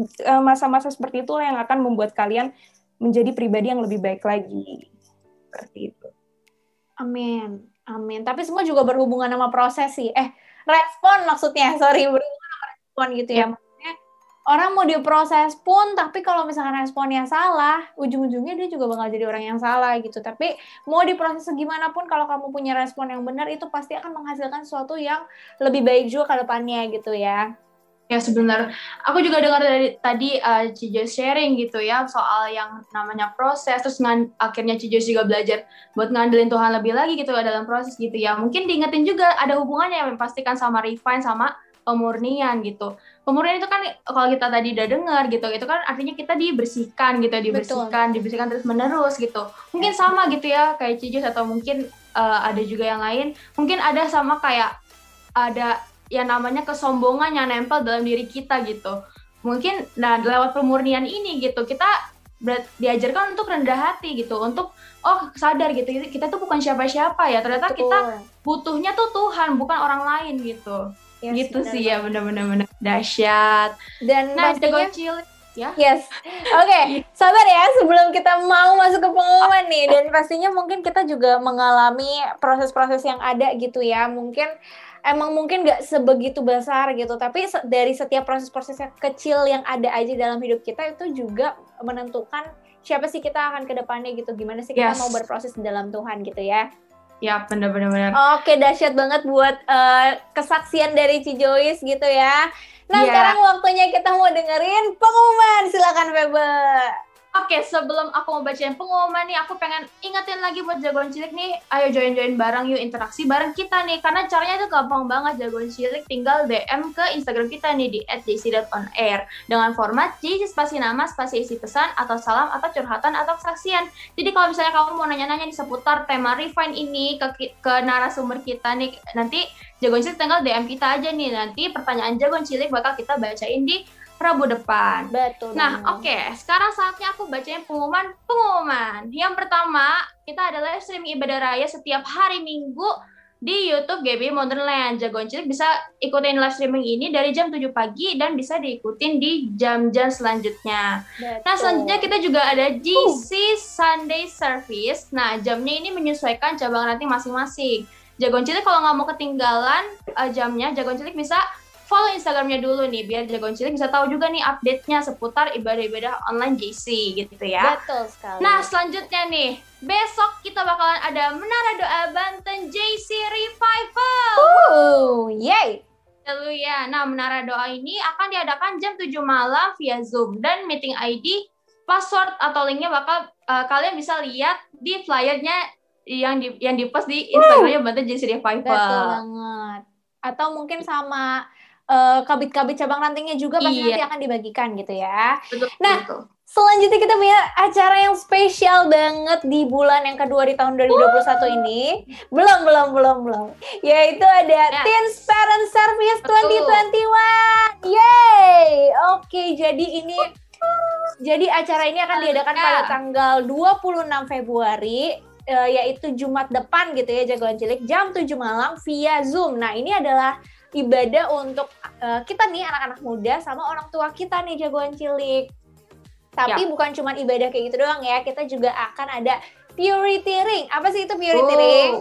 eh, masa-masa seperti itulah yang akan membuat kalian menjadi pribadi yang lebih baik lagi seperti itu Amin. Amin. Tapi semua juga berhubungan sama proses sih. Eh, respon maksudnya. Sorry, berhubungan sama respon gitu ya. Maksudnya orang mau diproses pun, tapi kalau misalkan responnya salah, ujung-ujungnya dia juga bakal jadi orang yang salah gitu. Tapi mau diproses gimana pun, kalau kamu punya respon yang benar, itu pasti akan menghasilkan sesuatu yang lebih baik juga ke depannya gitu ya. Ya sebenarnya aku juga dengar dari tadi uh, Cijo sharing gitu ya soal yang namanya proses terus ngan- akhirnya Cijo juga belajar buat ngandelin Tuhan lebih lagi gitu dalam proses gitu ya. Mungkin diingetin juga ada hubungannya yang pastikan sama refine sama pemurnian gitu. Pemurnian itu kan kalau kita tadi udah dengar gitu, itu kan artinya kita dibersihkan gitu, dibersihkan, dibersihkan terus menerus gitu. Mungkin sama gitu ya kayak Cijus atau mungkin uh, ada juga yang lain. Mungkin ada sama kayak ada yang namanya kesombongan yang nempel dalam diri kita gitu. Mungkin nah lewat pemurnian ini gitu kita diajarkan untuk rendah hati gitu, untuk oh sadar gitu kita tuh bukan siapa-siapa ya. Ternyata kita butuhnya tuh Tuhan bukan orang lain gitu. Yes, gitu benar sih ya benar-benar benar dahsyat. Dan Nah, pastinya cilik ya. Yes. Oke, sabar ya sebelum kita mau masuk ke pengumuman nih dan pastinya mungkin kita juga mengalami proses-proses yang ada gitu ya. Mungkin emang mungkin nggak sebegitu besar gitu, tapi dari setiap proses-proses yang kecil yang ada aja dalam hidup kita itu juga menentukan siapa sih kita akan ke depannya gitu. Gimana sih kita Yes. mau berproses di dalam Tuhan gitu ya. Ya, benar-benar benar. Oke, dahsyat banget buat eh, kesaksian dari Ci Joyce gitu ya. Nah, Iya. sekarang waktunya kita mau dengerin pengumuman. Silakan Febe. Oke, sebelum aku mau bacain pengumuman nih, aku pengen ingetin lagi buat jagoan cilik nih, ayo join-join bareng yuk, interaksi bareng kita nih, karena caranya itu gampang banget jagoan cilik, tinggal DM ke Instagram kita nih di @jc.onair dengan format JC spasi nama, spasi isi pesan, atau salam, atau curhatan, atau kesaksian. Jadi kalau misalnya kamu mau nanya-nanya di seputar tema refine ini ke, ke narasumber kita nih, nanti jagoan cilik tinggal DM kita aja nih, nanti pertanyaan jagoan cilik bakal kita bacain di Rabu depan. Betul. Nah, oke. Sekarang saatnya aku bacain pengumuman pengumuman. Yang pertama, kita ada live streaming ibadah raya setiap hari Minggu di YouTube GB Modern Land. Jagoan cilik bisa ikutin live streaming ini dari jam 7 pagi dan bisa diikutin di jam-jam selanjutnya. Betul. Nah, selanjutnya kita juga ada GC Sunday Service. Nah, jamnya ini menyesuaikan cabang ranting masing-masing. Jagoan cilik kalau nggak mau ketinggalan eh, jamnya, jagoan cilik bisa follow Instagramnya dulu nih, biar jagoan cilik bisa tahu juga nih update-nya seputar ibadah-ibadah online JC gitu ya. Betul sekali. Nah, selanjutnya nih, besok kita bakalan ada Menara Doa Banten JC Revival. uh, yay. Haleluya. Nah, Menara Doa ini akan diadakan jam 7 malam via Zoom dan meeting ID, password atau linknya bakal eh, kalian bisa lihat di flyernya yang di yang di post di Instagramnya Banten JC Revival. Betul banget. Atau mungkin sama eh, kabit-kabit cabang rantingnya juga pasti Iya. nanti akan dibagikan gitu ya. Betul, Nah, betul. Selanjutnya kita punya acara yang spesial banget di bulan yang kedua di tahun 2021 ini. Belum, belum, belum, belum. Yaitu ada Ya. Teens Parent Service Betul. 2021. Yeay! Oke, jadi ini jadi acara ini akan diadakan Ya. pada tanggal 26 Februari eh, yaitu Jumat depan gitu ya jagoan cilik jam 7 malam via Zoom. Nah, ini adalah ibadah untuk eh, kita nih anak-anak muda sama orang tua kita nih jagoan cilik. Tapi bukan cuma ibadah kayak gitu doang ya, kita juga akan ada purity ring. Apa sih itu purity Oh. ring?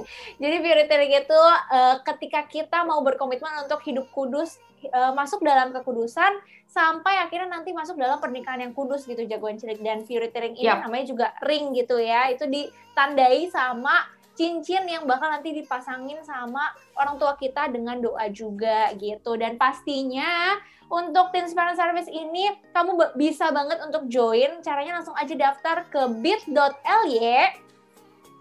Jadi purity ring itu eh, ketika kita mau berkomitmen untuk hidup kudus, eh, masuk dalam kekudusan, sampai akhirnya nanti masuk dalam pernikahan yang kudus gitu jagoan cilik. Dan purity ring ini Yap. namanya juga ring gitu ya, itu ditandai sama cincin yang bakal nanti dipasangin sama orang tua kita dengan doa juga gitu. Dan pastinya untuk Teens Parent Service ini kamu bisa banget untuk join. Caranya langsung aja daftar ke bit.ly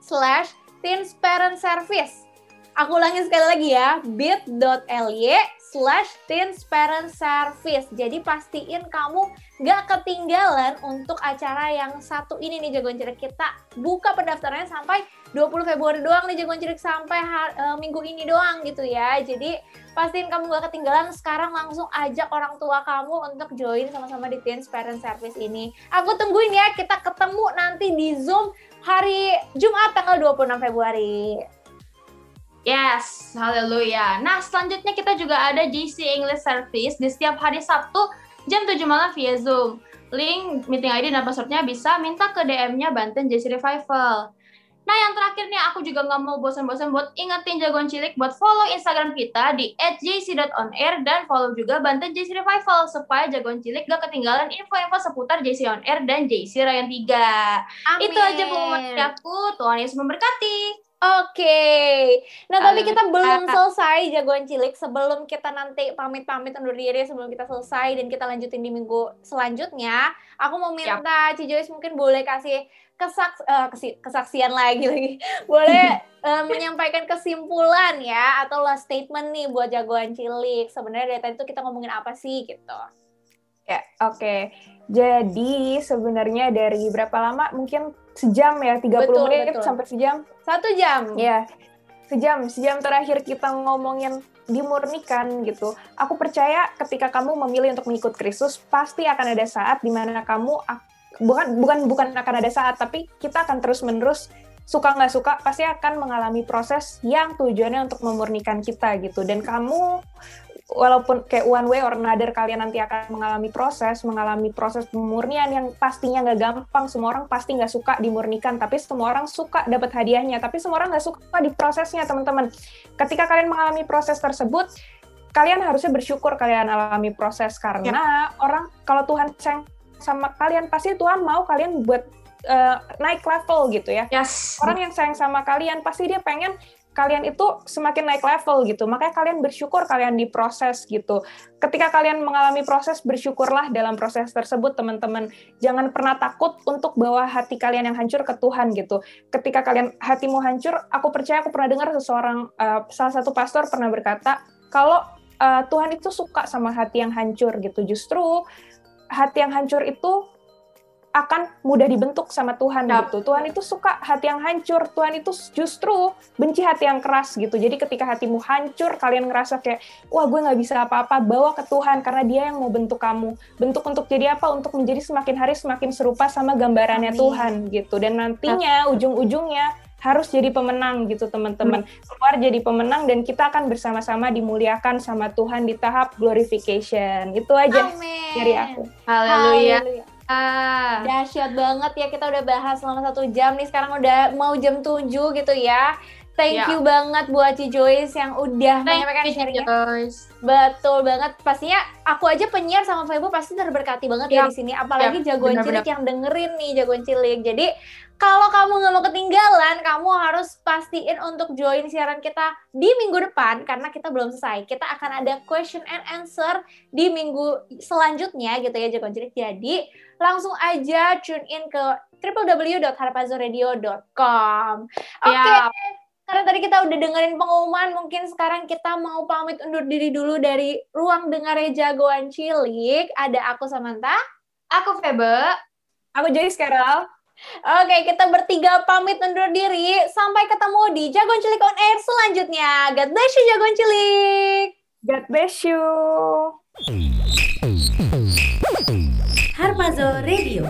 slash Teens Parent Service. Aku ulangin sekali lagi ya, bit.ly slash Teens Parent Service. Jadi pastiin kamu gak ketinggalan untuk acara yang satu ini nih jagoan cilik kita buka pendaftarannya sampai 20 Februari doang nih jagoan cilik sampai har- eh, minggu ini doang gitu ya. Jadi pastiin kamu gak ketinggalan sekarang langsung ajak orang tua kamu untuk join sama-sama di Teens Parent Service ini. Aku tungguin ya, kita ketemu nanti di Zoom hari Jumat tanggal 26 Februari. Yes, haleluya. Nah, selanjutnya kita juga ada GC English Service di setiap hari Sabtu jam 7 malam via Zoom. Link meeting ID dan passwordnya bisa minta ke DM-nya Banten JC Revival. Nah, yang terakhir nih, aku juga nggak mau bosan-bosan buat ingetin jagoan cilik buat follow Instagram kita di @jc.onair dan follow juga Banten JC Revival supaya jagoan cilik gak ketinggalan info-info seputar JC On Air dan JC Ryan 3. Itu aja pengumuman aku. Tuhan Yesus memberkati. Oke, nah tapi kita belum Kak. selesai jagoan cilik sebelum kita nanti pamit-pamit undur diri sebelum kita selesai dan kita lanjutin di minggu selanjutnya. Aku mau minta Ci Joyce mungkin boleh kasih kesaks eh, kesi- kesaksian lagi lagi, boleh eh, menyampaikan kesimpulan ya atau last statement nih buat jagoan cilik. Sebenarnya dari tadi tuh kita ngomongin apa sih gitu? Ya, oke. Jadi sebenarnya dari berapa lama? Mungkin sejam ya, 30 Betul, menit betul. sampai sejam. Satu jam. Ya, sejam. Sejam terakhir kita ngomongin dimurnikan gitu. Aku percaya ketika kamu memilih untuk mengikut Kristus, pasti akan ada saat di mana kamu bukan bukan bukan akan ada saat, tapi kita akan terus menerus suka nggak suka pasti akan mengalami proses yang tujuannya untuk memurnikan kita gitu. Dan kamu walaupun kayak one way or another kalian nanti akan mengalami proses, mengalami proses pemurnian yang pastinya nggak gampang. Semua orang pasti nggak suka dimurnikan, tapi semua orang suka dapat hadiahnya. Tapi semua orang nggak suka di prosesnya, teman-teman. Ketika kalian mengalami proses tersebut, kalian harusnya bersyukur kalian alami proses karena orang kalau Tuhan sayang sama kalian pasti Tuhan mau kalian buat eh, naik level gitu ya Yes. orang yang sayang sama kalian pasti dia pengen kalian itu semakin naik level gitu. Makanya kalian bersyukur kalian diproses gitu. Ketika kalian mengalami proses, bersyukurlah dalam proses tersebut, teman-teman. Jangan pernah takut untuk bawa hati kalian yang hancur ke Tuhan gitu. Ketika kalian hatimu hancur, aku percaya aku pernah dengar seseorang eh, salah satu pastor pernah berkata, kalau eh, Tuhan itu suka sama hati yang hancur gitu. Justru hati yang hancur itu akan mudah dibentuk sama Tuhan Yap. gitu. Tuhan itu suka hati yang hancur, Tuhan itu justru benci hati yang keras gitu. Jadi ketika hatimu hancur, kalian ngerasa kayak, wah gue nggak bisa apa-apa, bawa ke Tuhan karena dia yang mau bentuk kamu. Bentuk untuk jadi apa? Untuk menjadi semakin hari semakin serupa sama gambarannya Amin. Tuhan gitu. Dan nantinya ujung-ujungnya harus jadi pemenang gitu teman-teman. Keluar jadi pemenang dan kita akan bersama-sama dimuliakan sama Tuhan di tahap glorification. Itu aja Amin. dari aku. Haleluya. Haleluya. Ah. Dahsyat banget ya kita udah bahas selama satu jam nih sekarang udah mau jam 7 gitu ya. Thank Ya. you banget buat Ci Joyce yang udah Thank menyampaikan you, sharingnya. Joyce. Betul banget. Pastinya aku aja penyiar sama Febo pasti terberkati banget ya Yap. di sini. Apalagi Yap, jagoan cilik yang dengerin nih jagoan cilik. Jadi kalau kamu nggak mau ketinggalan, kamu harus pastiin untuk join siaran kita di minggu depan karena kita belum selesai. Kita akan ada question and answer di minggu selanjutnya gitu ya jagoan cilik. Jadi langsung aja tune in ke www.harpazoradio.com. Oke. Yap. Karena tadi kita udah dengerin pengumuman, mungkin sekarang kita mau pamit undur diri dulu dari ruang dengarnya jagoan cilik. Ada aku Samantha. Aku Febe. Aku Joyce Carol. Oke, kita bertiga pamit undur diri. Sampai ketemu di Jagoan Cilik on Air selanjutnya. God bless you Jagoan Cilik. God bless you. Harpazo Radio.